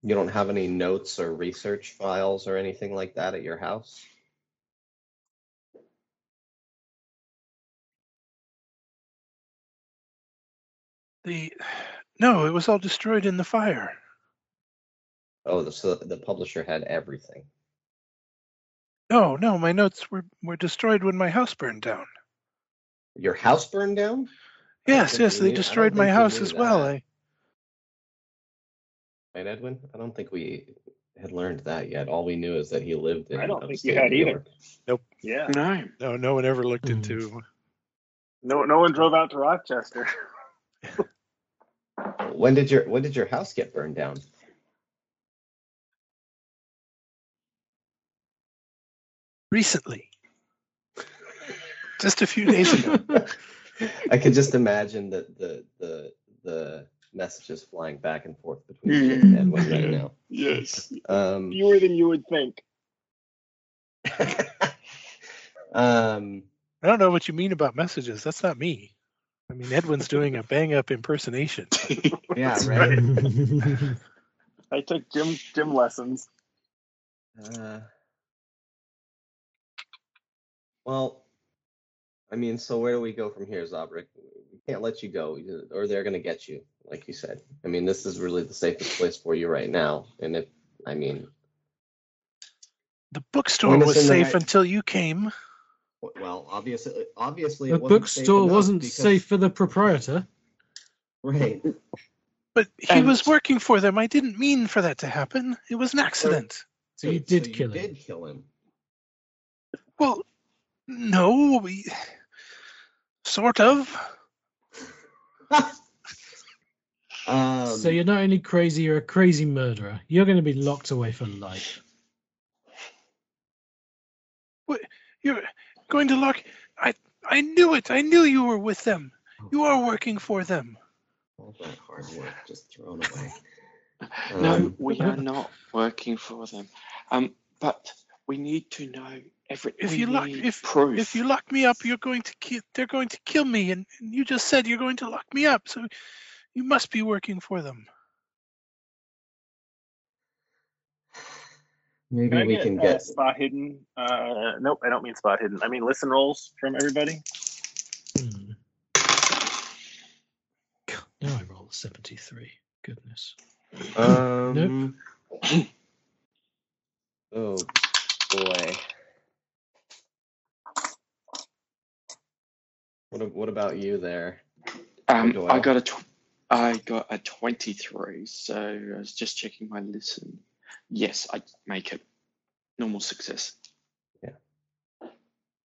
You don't have any notes or research files or anything like that at your house? The no, it was all destroyed in the fire. Oh, the, so the publisher had everything. No, no, my notes were, were destroyed when my house burned down. Your house burned down? Yes, yes, they knew- destroyed my house knew as well. I, Right, Edwin? I don't think we had learned that yet. All we knew is that he lived in I don't think you had either. Nope. Yeah. No. no, no one ever looked Hmm. into. No, no one drove out to Rochester. When did your when did your house get burned down? Recently, just a few days ago. I could just imagine the the the the messages flying back and forth between Jim and Edwin right now. Yes. Um, Fewer than you would think. um, I don't know what you mean about messages. That's not me. I mean, Edwin's doing a bang up impersonation. yeah, That's right. I took gym gym lessons. Uh, well, I mean, so where do we go from here, Zabrik? We can't let you go, or they're going to get you, like you said. I mean, this is really the safest place for you right now. And if, I mean, The bookstore was safe right- until you came. well, obviously, obviously, The it wasn't bookstore enough wasn't because- safe for the proprietor. Right. But he And- was working for them. I didn't mean for that to happen. It was an accident. So you did you kill him. Did kill him. Well, no, we sort of. Um, so you're not only crazy, you're a crazy murderer. You're going to be locked away for life. What? You're going to lock. I I knew it. I knew you were with them. You are working for them. all that hard work just thrown away. No, Um, we are not working for them. Um, but we need to know every. If you lock, if proof. if you lock me up, you're going to kill. They're going to kill me, and, and you just said you're going to lock me up. So you must be working for them. Maybe Can we get, can uh, get. spot hidden? Uh, nope, I don't mean spot hidden. I mean listen rolls from everybody. Hmm. Now I roll a 73. Goodness. Um. oh boy. What what about you there? um, I got a. Tw- I got a twenty-three. So I was just checking my listen. Yes, I make it. Normal success.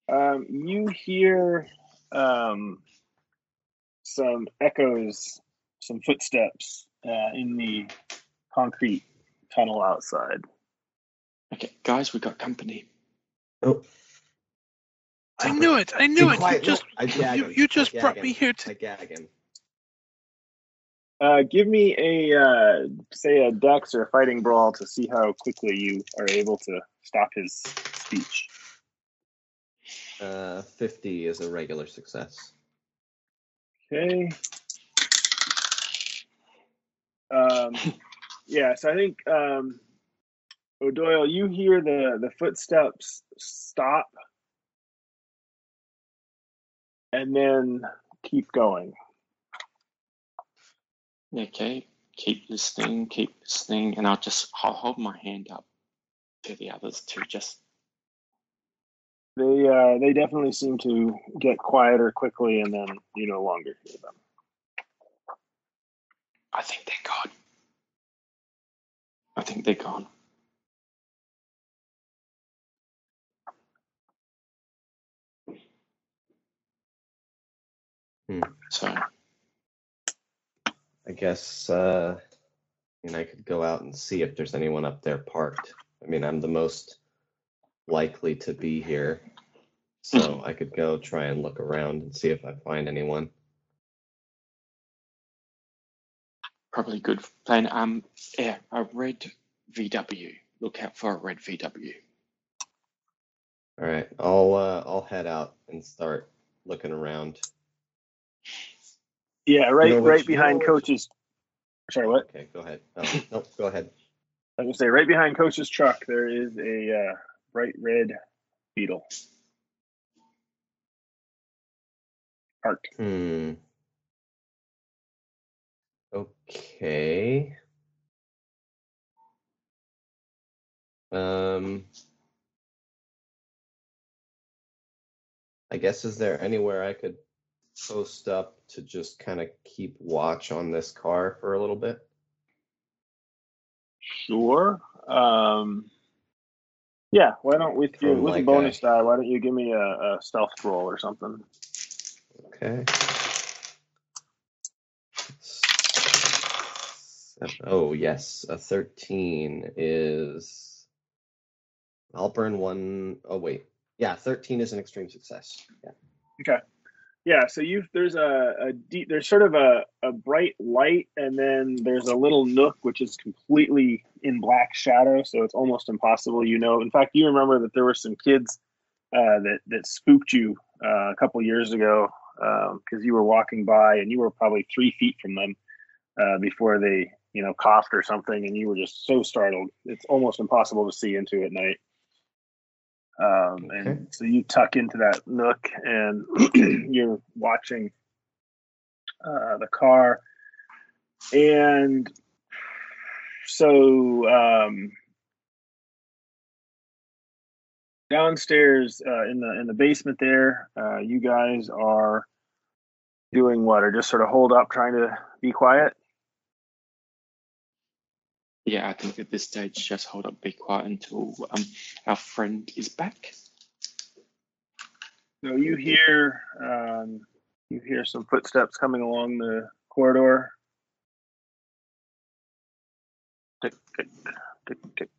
Um, you hear um, some echoes, some footsteps uh, in the concrete tunnel outside. Okay, guys, we got company. Oh, I knew it. I knew it. quiet. You just, I gag you, him. you I just gag brought him. me here to. I gag him. Uh, give me a uh, say a dex or a fighting brawl to see how quickly you are able to stop his speech. Uh, fifty is a regular success. Okay. Um, yeah, so I think um, O'Doyle, you hear the the footsteps stop, and then keep going. Okay, keep listening, keep listening, and I'll just I'll hold my hand up to the others to just They uh, they definitely seem to get quieter quickly, and then you no longer hear them. I think they're gone. I think they're gone. Hmm. So I guess. Uh, I mean, I could go out and see if there's anyone up there parked. I mean, I'm the most likely to be here, so I could go try and look around and see if I find anyone. probably good plan. Um, yeah, a red VW. Look out for a red VW. All right, I'll uh, I'll head out and start looking around. Yeah, right, know right you know behind which- Coach's. Sorry, what? Okay, go ahead. Oh, nope, go ahead. I was gonna say right behind Coach's truck there is a uh, bright red beetle parked. Hmm. Okay. Um, I guess is there anywhere I could post up to just kind of keep watch on this car for a little bit? Sure. Um, yeah. Why don't with your From with a like bonus a- die? Why don't you give me a, a stealth roll or something? Okay. Oh yes. A 13 is. I'll burn one oh wait. Yeah, 13 is an extreme success. Yeah. Yeah, so you there's a, a deep there's sort of a, a bright light and then there's a little nook which is completely in black shadow, so it's almost impossible. You know, in fact, you remember that there were some kids uh, that that spooked you uh, a couple years ago because you were walking by and you were probably three feet from them uh, before they you know coughed or something, and you were just so startled. It's almost impossible to see into at night. Um, Okay. And so you tuck into that nook and you're watching uh, the car. And so um, downstairs uh, in the in the basement there, uh, you guys are doing what? Or just sort of hold up, trying to be quiet? Yeah, I think at this stage, just hold up, be quiet until um, our friend is back. So you hear um, you hear some footsteps coming along the corridor. Tick tick tick tick.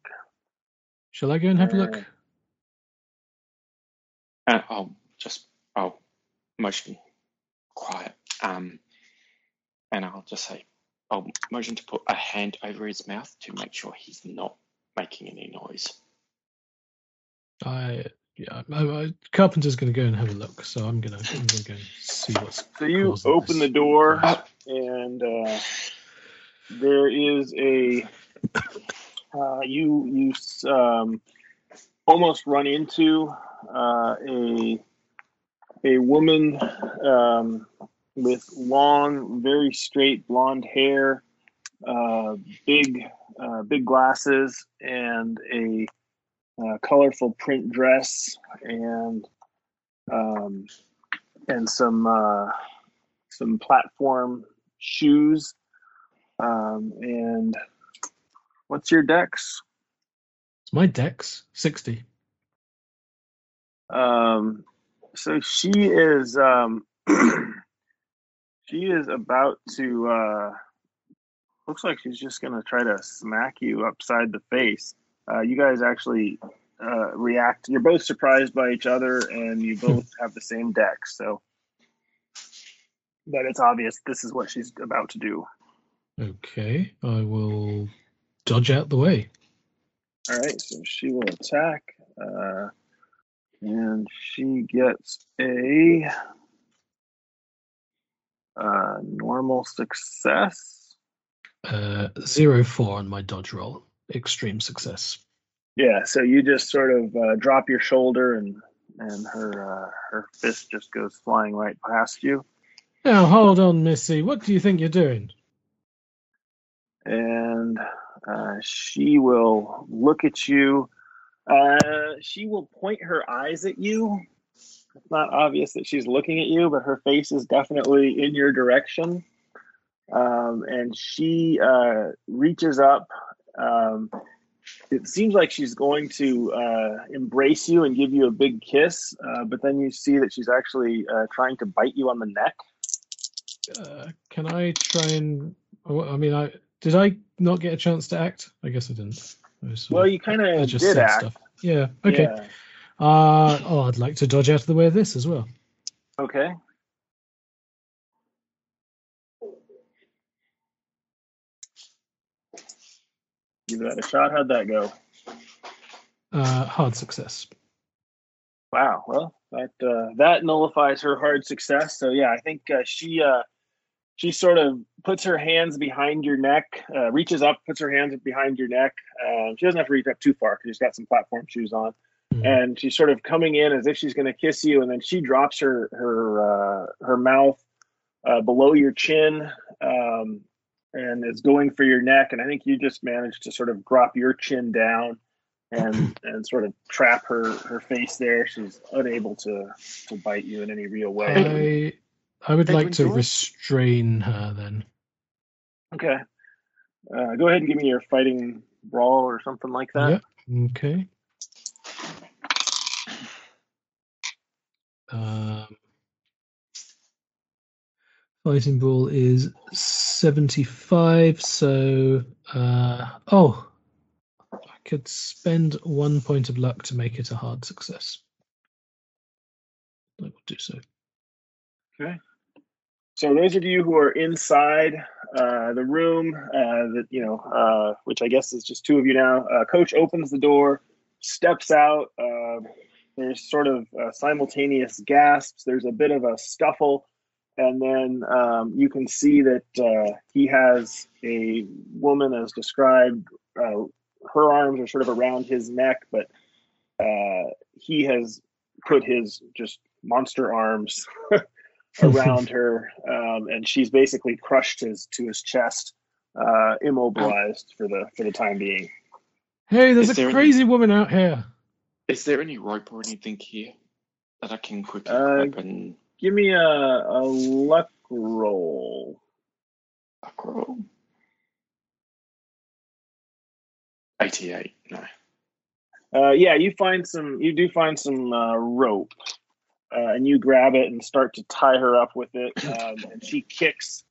Shall I go and have a look? Uh, And I'll just, I'll motion quiet. Um, and I'll just say, I'll motion to put a hand over his mouth to make sure he's not making any noise. I yeah, I, I, Carpenter's going to go and have a look, so I'm going to I'm going to go and see what's. So you open this the door, noise. and uh, there is a uh, you you s- um, almost run into uh, a a woman um, with long, very straight blonde hair, uh, big uh, big glasses, and a uh, colorful print dress, and um, and some uh, some platform shoes. Um, and what's your dex? It's my dex sixty. Um, so she is um, she is about to. Uh, looks like she's just gonna try to smack you upside the face. Uh, you guys actually uh, react. You're both surprised by each other, and you both have the same deck. So, but it's obvious this is what she's about to do. Okay, I will dodge out the way. All right, so she will attack, uh, and she gets a uh, normal success. Uh, zero four on my dodge roll. Extreme success. Yeah, so you just sort of uh, drop your shoulder, and and her uh, her fist just goes flying right past you, Now hold on, Missy. What do you think you're doing? and uh, she will look at you. Uh, she will point her eyes at you. It's not obvious that she's looking at you, but her face is definitely in your direction. Um, and she uh, reaches up. Um, it seems like she's going to uh, embrace you and give you a big kiss, uh, but then you see that she's actually uh, trying to bite you on the neck. Uh, can I try and? I mean, I did I not get a chance to act? I guess I didn't. I Well, you kind of just did said act. stuff. Yeah. Okay. Yeah. Uh, oh, I'd like to dodge out of the way of this as well. Okay. Give that a shot. How'd that go? Uh, hard success. Wow. Well, that uh, that nullifies her hard success. So yeah, I think uh, she uh, she sort of puts her hands behind your neck, uh, reaches up, puts her hands behind your neck. Uh, she doesn't have to reach up too far because she's got some platform shoes on, Mhm. and she's sort of coming in as if she's going to kiss you, and then she drops her her uh, her mouth uh, below your chin, um, and is going for your neck. And I think you just managed to sort of drop your chin down and and sort of trap her her face there. She's unable to to bite you in any real way. I I would like to restrain her then. Okay. Uh, go ahead and give me your fighting brawl or something like that. Yep. Okay. Um, fighting brawl is seventy-five. So, uh, oh, I could spend one point of luck to make it a hard success. I will do so. Okay. So those of you who are inside uh, the room, uh, that you know, uh, which I guess is just two of you now, uh, Coach opens the door, steps out. There's sort of uh, simultaneous gasps. There's a bit of a scuffle, and then um, you can see that uh, he has a woman, as described. Uh, her arms are sort of around his neck, but uh, he has put his just monster arms around her, um, and she's basically crushed his to his chest, uh, immobilized for the for the time being. Hey, there's Is there a any- crazy woman out here. Is there any rope or anything here that I can quickly Uh, and Give me a, a luck roll. across? 88. No. Uh, yeah, you find some. You do find some uh, rope, uh, and you grab it and start to tie her up with it. Um, and she kicks,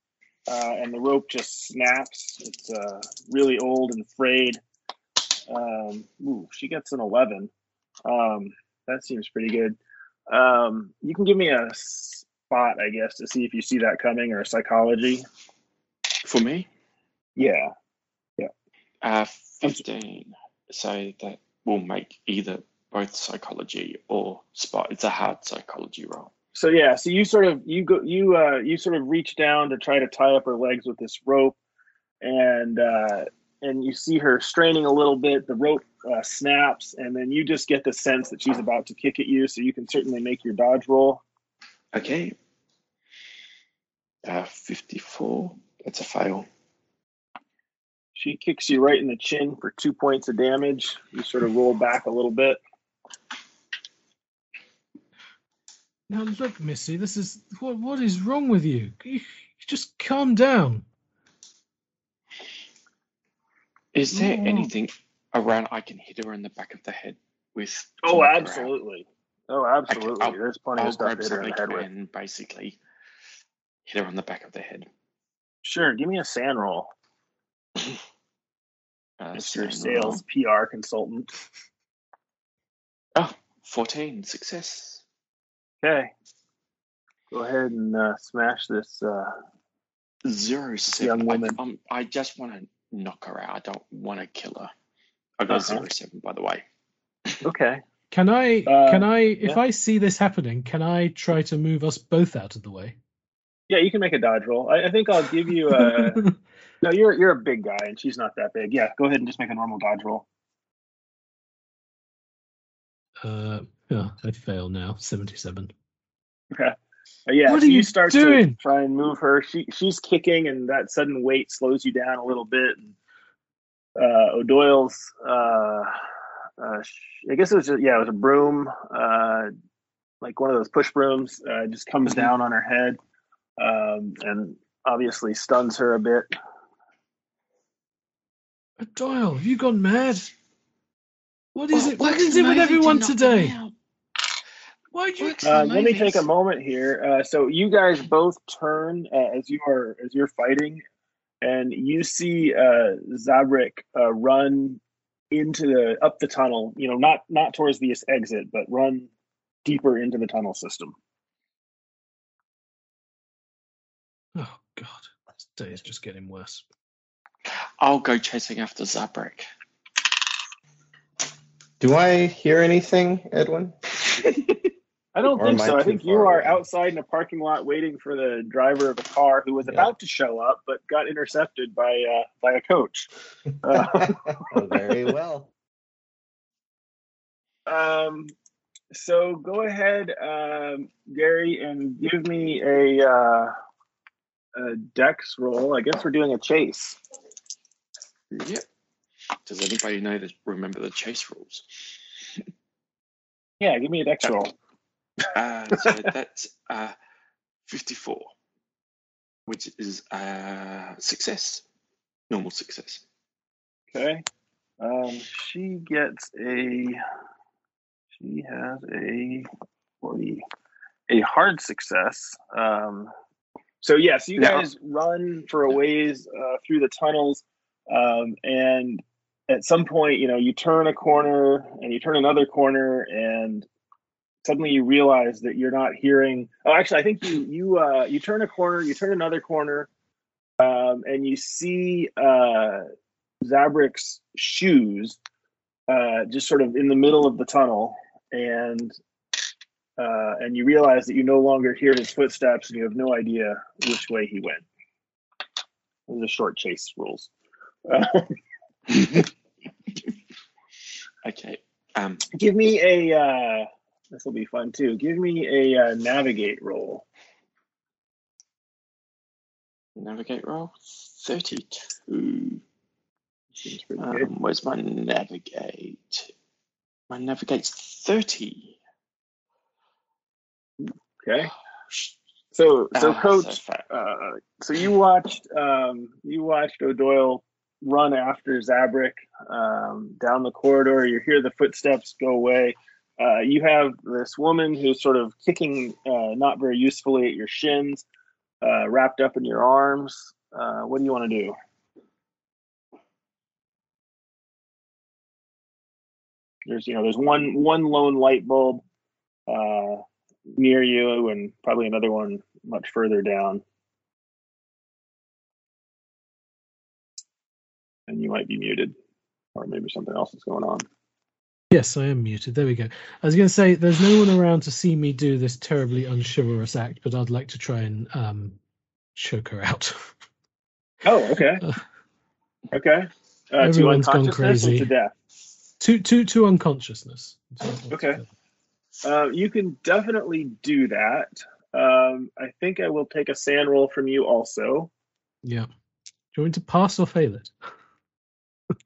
uh, and the rope just snaps. It's uh, really old and frayed. Um, ooh, she gets an eleven. Um, that seems pretty good. Um, you can give me a spot, I guess, to see if you see that coming or psychology. For me, Yeah. Yeah. Uh, 15. So that will make either both psychology or spot. It's a hard psychology roll. so yeah so you sort of you go you uh you sort of reach down to try to tie up her legs with this rope and uh and you see her straining a little bit the rope uh, snaps and then you just get the sense that she's about to kick at you so you can certainly make your dodge roll Okay. Uh, 54. That's a fail. she kicks you right in the chin for two points of damage you sort of roll back a little bit Now look, Missy, this is what what is wrong with you? You, you just calm down. Is there Oh. anything around I can hit her in the back of the head with? oh knock her out? absolutely oh absolutely I'll- there's plenty I'll of stuff to hit her in the head with basically hit her on the back of the head. sure give me a SAN roll Uh, It's your SAN roll. sales pr consultant Oh, 14. Success. Okay. Go ahead and uh, smash this. Uh, Zero young seven. woman. I, um, I just want to knock her out. I don't want to kill her. I got Uh-huh. zero seven, by the way. okay. Can I Uh, can I if yeah. I see this happening, can I try to move us both out of the way? Yeah, you can make a dodge roll. I, I think I'll give you a. no, you're you're a big guy, and she's not that big. Yeah, go ahead and just make a normal dodge roll. uh yeah, I fail now. Seventy-seven. Okay. Uh, yeah, What so are you you start doing? to try and move her. She she's kicking, and that sudden weight slows you down a little bit. And, uh, O'Doyle's. Uh, uh, I guess it was just, yeah, it was a broom, uh, like one of those push brooms. Uh, just comes Mm-hmm. down on her head, um, and obviously stuns her a bit. Doyle, have you gone mad? What is Well, it? What works is the it with everyone today? Why'd you? Uh, let me take a moment here. Uh, so you guys both turn uh, as you are as you're fighting, and you see uh, Zabrik uh, run into the up the tunnel. You know, not not towards the exit, but run deeper into the tunnel system. Oh God, this day is just getting worse. I'll go chasing after Zabrik. Do I hear anything, Edwin? I don't Or think am I so. I think you are away? outside in a parking lot waiting for the driver of a car who was Yeah. about to show up, but got intercepted by uh, by a coach. Uh, Very well. Um, so go ahead, um, Gary, and give me a uh, a dex roll. I guess we're doing a chase. Yep. Does anybody know the remember the chase rules? Yeah, give me a dex roll. Uh, so that's uh, 54, which is uh, success, normal success. Okay. Um, she gets a. She has a forty, a hard success. Um, so yes, you Now- guys run for a ways uh, through the tunnels, um, and at some point, you know, you turn a corner and you turn another corner, and suddenly you realize that you're not hearing. Oh, actually, I think you you uh, you turn a corner, you turn another corner, um, and you see. Uh, Zabrik's shoes uh, just sort of in the middle of the tunnel, and uh, and you realize that you no longer hear his footsteps, and you have no idea which way he went. Those are short chase rules. Uh, Okay. Um, give me a. This will be fun too. Give me a uh, navigate roll. navigate roll 32. Seems pretty good. Um, where's my navigate? My navigate's 30. Okay. So so Ah, coach. fat. uh, so you watched um, you watched O'Doyle run after Zabrik um, down the corridor. You hear the footsteps go away. Uh, you have this woman who's sort of kicking uh, not very usefully at your shins, uh, wrapped up in your arms. Uh, what do you want to do? There's you know there's one one lone light bulb uh, near you, and probably another one much further down. and you might be muted, or maybe something else is going on. Yes, I am muted. There we go. I was going to say there's no one around to see me do this terribly unchivalrous act, but I'd like to try and um, choke her out. Oh, okay, okay. Uh, Everyone's gone crazy. to death. to to to unconsciousness. Okay. Uh, you can definitely do that. Um, I think I will take a SAN roll from you also. Yeah. Do you want to pass or fail it?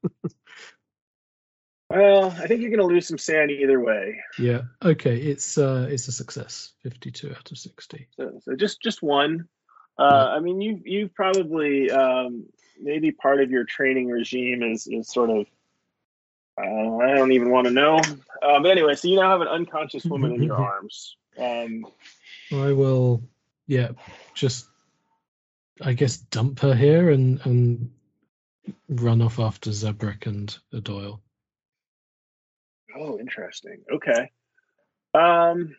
Well, I think you're going to lose some SAN either way. Yeah. Okay. It's uh it's a success. Fifty-two out of sixty. So, so just just one. Uh, Yeah. I mean, you you've probably um, maybe part of your training regime is is sort of. Uh, I don't even want to know. Uh, but anyway, so you now have an unconscious woman in your arms. Um, I will. Yeah. Just. I guess dump her here and and run off after Zabrik and Doyle. Oh, interesting. Okay. Um,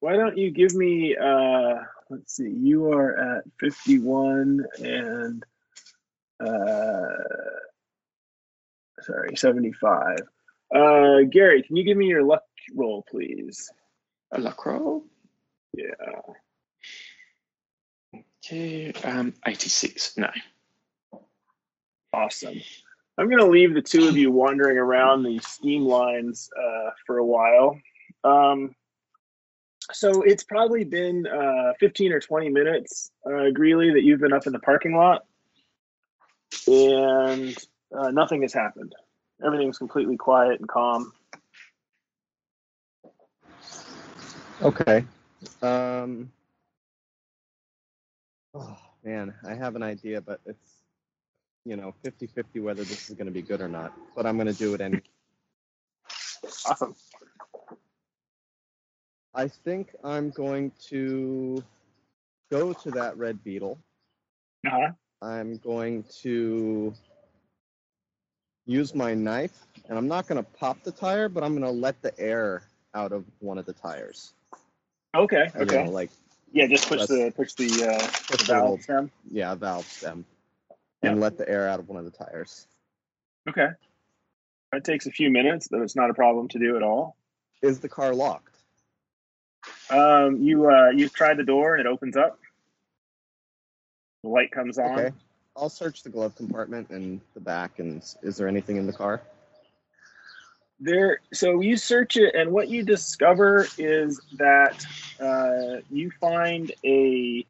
why don't you give me? Uh, let's see. You are at fifty-one and. Uh, sorry, seventy-five. Uh, Gary, can you give me your luck roll, please? A luck roll. Yeah. Okay. Um, 86. No. Awesome. I'm going to leave the two of you wandering around these steam lines uh, for a while. Um, so it's probably been uh, 15 or 20 minutes, uh, Greeley, that you've been up in the parking lot, and uh, nothing has happened. Everything's completely quiet and calm. Okay. Um. Oh man, I have an idea, but it's you know 50-50 whether this is going to be good or not. But I'm going to do it anyway. Awesome. I think I'm going to go to that red beetle. Uh-huh. I'm going to use my knife, and I'm not going to pop the tire, but I'm going to let the air out of one of the tires. Okay. You Okay. know, like Yeah, just push the push the, uh, push the valve little, stem. yeah, valve stem, and let the air out of one of the tires. Okay. It takes a few minutes, but it's not a problem to do at all. Is the car locked? Um, you uh, you try the door and it opens up. The light comes on. Okay. I'll search the glove compartment and the back, and is there anything in the car? There, so you search it, and what you discover is that uh, you find a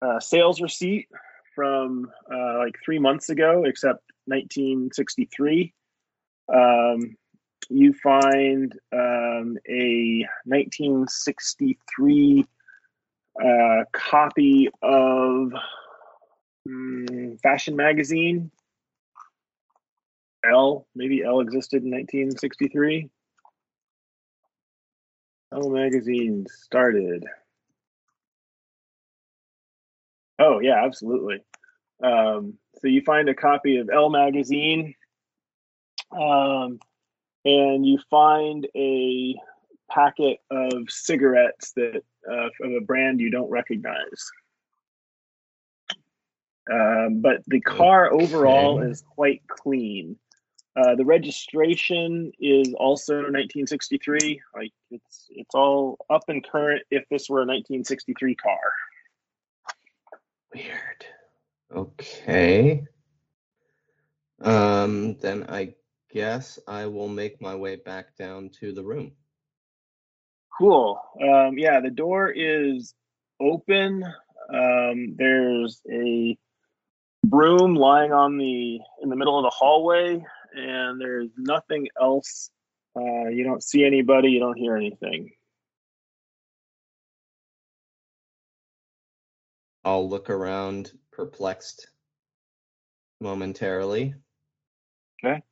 uh, sales receipt from uh, like three months ago, except 1963. Um, you find um, a 1963 uh, copy of mm, Fashion Magazine. Elle, maybe Elle existed in 1963. Elle Magazine started. Oh, yeah, absolutely. Um, so you find a copy of Elle Magazine. Um, and you find a packet of cigarettes that uh, of a brand you don't recognize. Um, but the car overall is quite clean. Uh, the registration is also 1963. Like it's it's all up and current. If this were a 1963 car, Weird. Okay. Um, then I guess I will make my way back down to the room. cool. Um, yeah, the door is open. Um, there's a broom lying on the in the middle of the hallway, and there's nothing else. Uh, you don't see anybody. You don't hear anything. I'll look around, perplexed momentarily. Okay.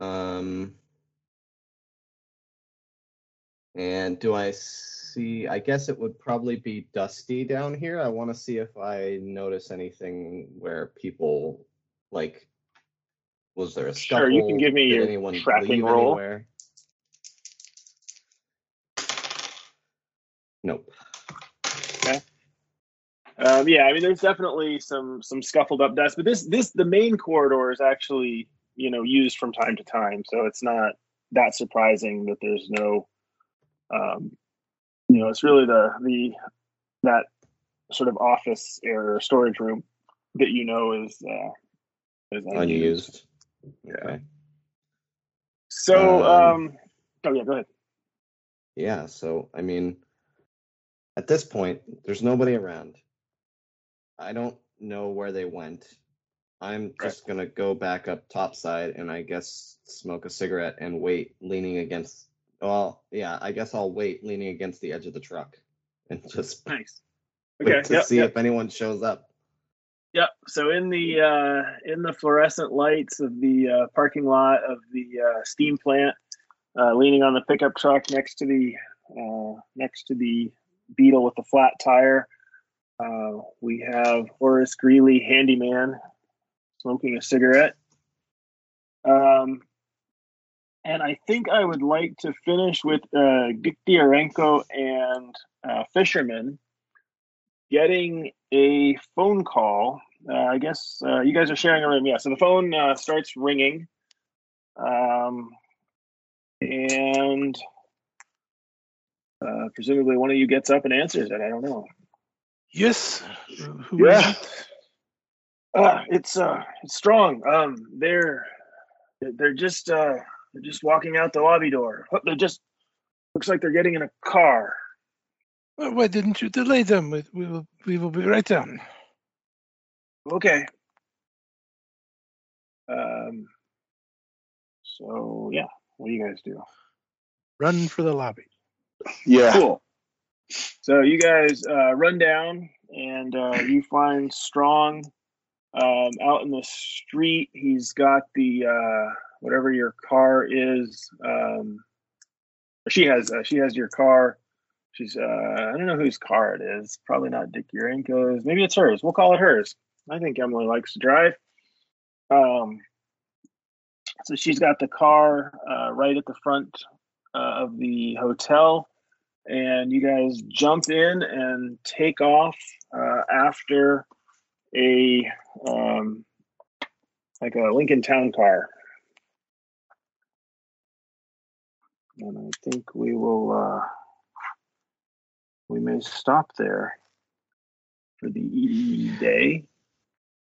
Um, and do I see? I guess it would probably be dusty down here. I want to see if I notice anything where people like. Was there a Sure, you can give me Did your anyone tracking roll. anywhere? Nope. Um, yeah, I mean, there's definitely some some scuffled up dust, but this this the main corridor is actually you know used from time to time, so it's not that surprising that there's no, um, you know, it's really the the that sort of office area or storage room that you know is uh, is unused. Unused. Okay. So, Um, um, oh yeah, go ahead. Yeah, so I mean, at this point, there's nobody around. I don't know where they went. I'm just gonna go back up topside and I guess smoke a cigarette and wait leaning against. Well, yeah, I guess I'll wait leaning against the edge of the truck and just Nice. Okay. to Yep, see yep. if anyone shows up. Yep. So in the uh, in the fluorescent lights of the uh, parking lot of the uh, steam plant, uh, leaning on the pickup truck next to the uh, next to the Beetle with the flat tire, uh, we have Horace Greeley, handyman, smoking a cigarette. Um, and I think I would like to finish with uh, and uh, Fisherman getting a phone call. Uh, I guess uh, you guys are sharing a room. Yeah, so the phone uh, starts ringing. Um, and uh, presumably one of you gets up and answers it. I don't know. Yes. Who is Yeah. it? Uh, it's uh, it's Strong. Um, they're they're just uh, they're just walking out the lobby door. They're just looks like they're getting in a car. Well, why didn't you delay them? We, we will. We will be right down. Okay. Um. So yeah, what do you guys do? Run for the lobby. Yeah. Cool. So you guys uh, run down and uh, you find Strong um, out in the street. He's got the uh, whatever your car is. Um, she has uh, she has your car. She's uh, I don't know whose car it is. Probably not Dick Urenko's. Maybe it's hers. We'll call it hers. I think Emily likes to drive. Um, so she's got the car uh, right at the front of the hotel and you guys jump in and take off uh, after a um, like a Lincoln Town car. And I think we will uh, we may stop there for the day.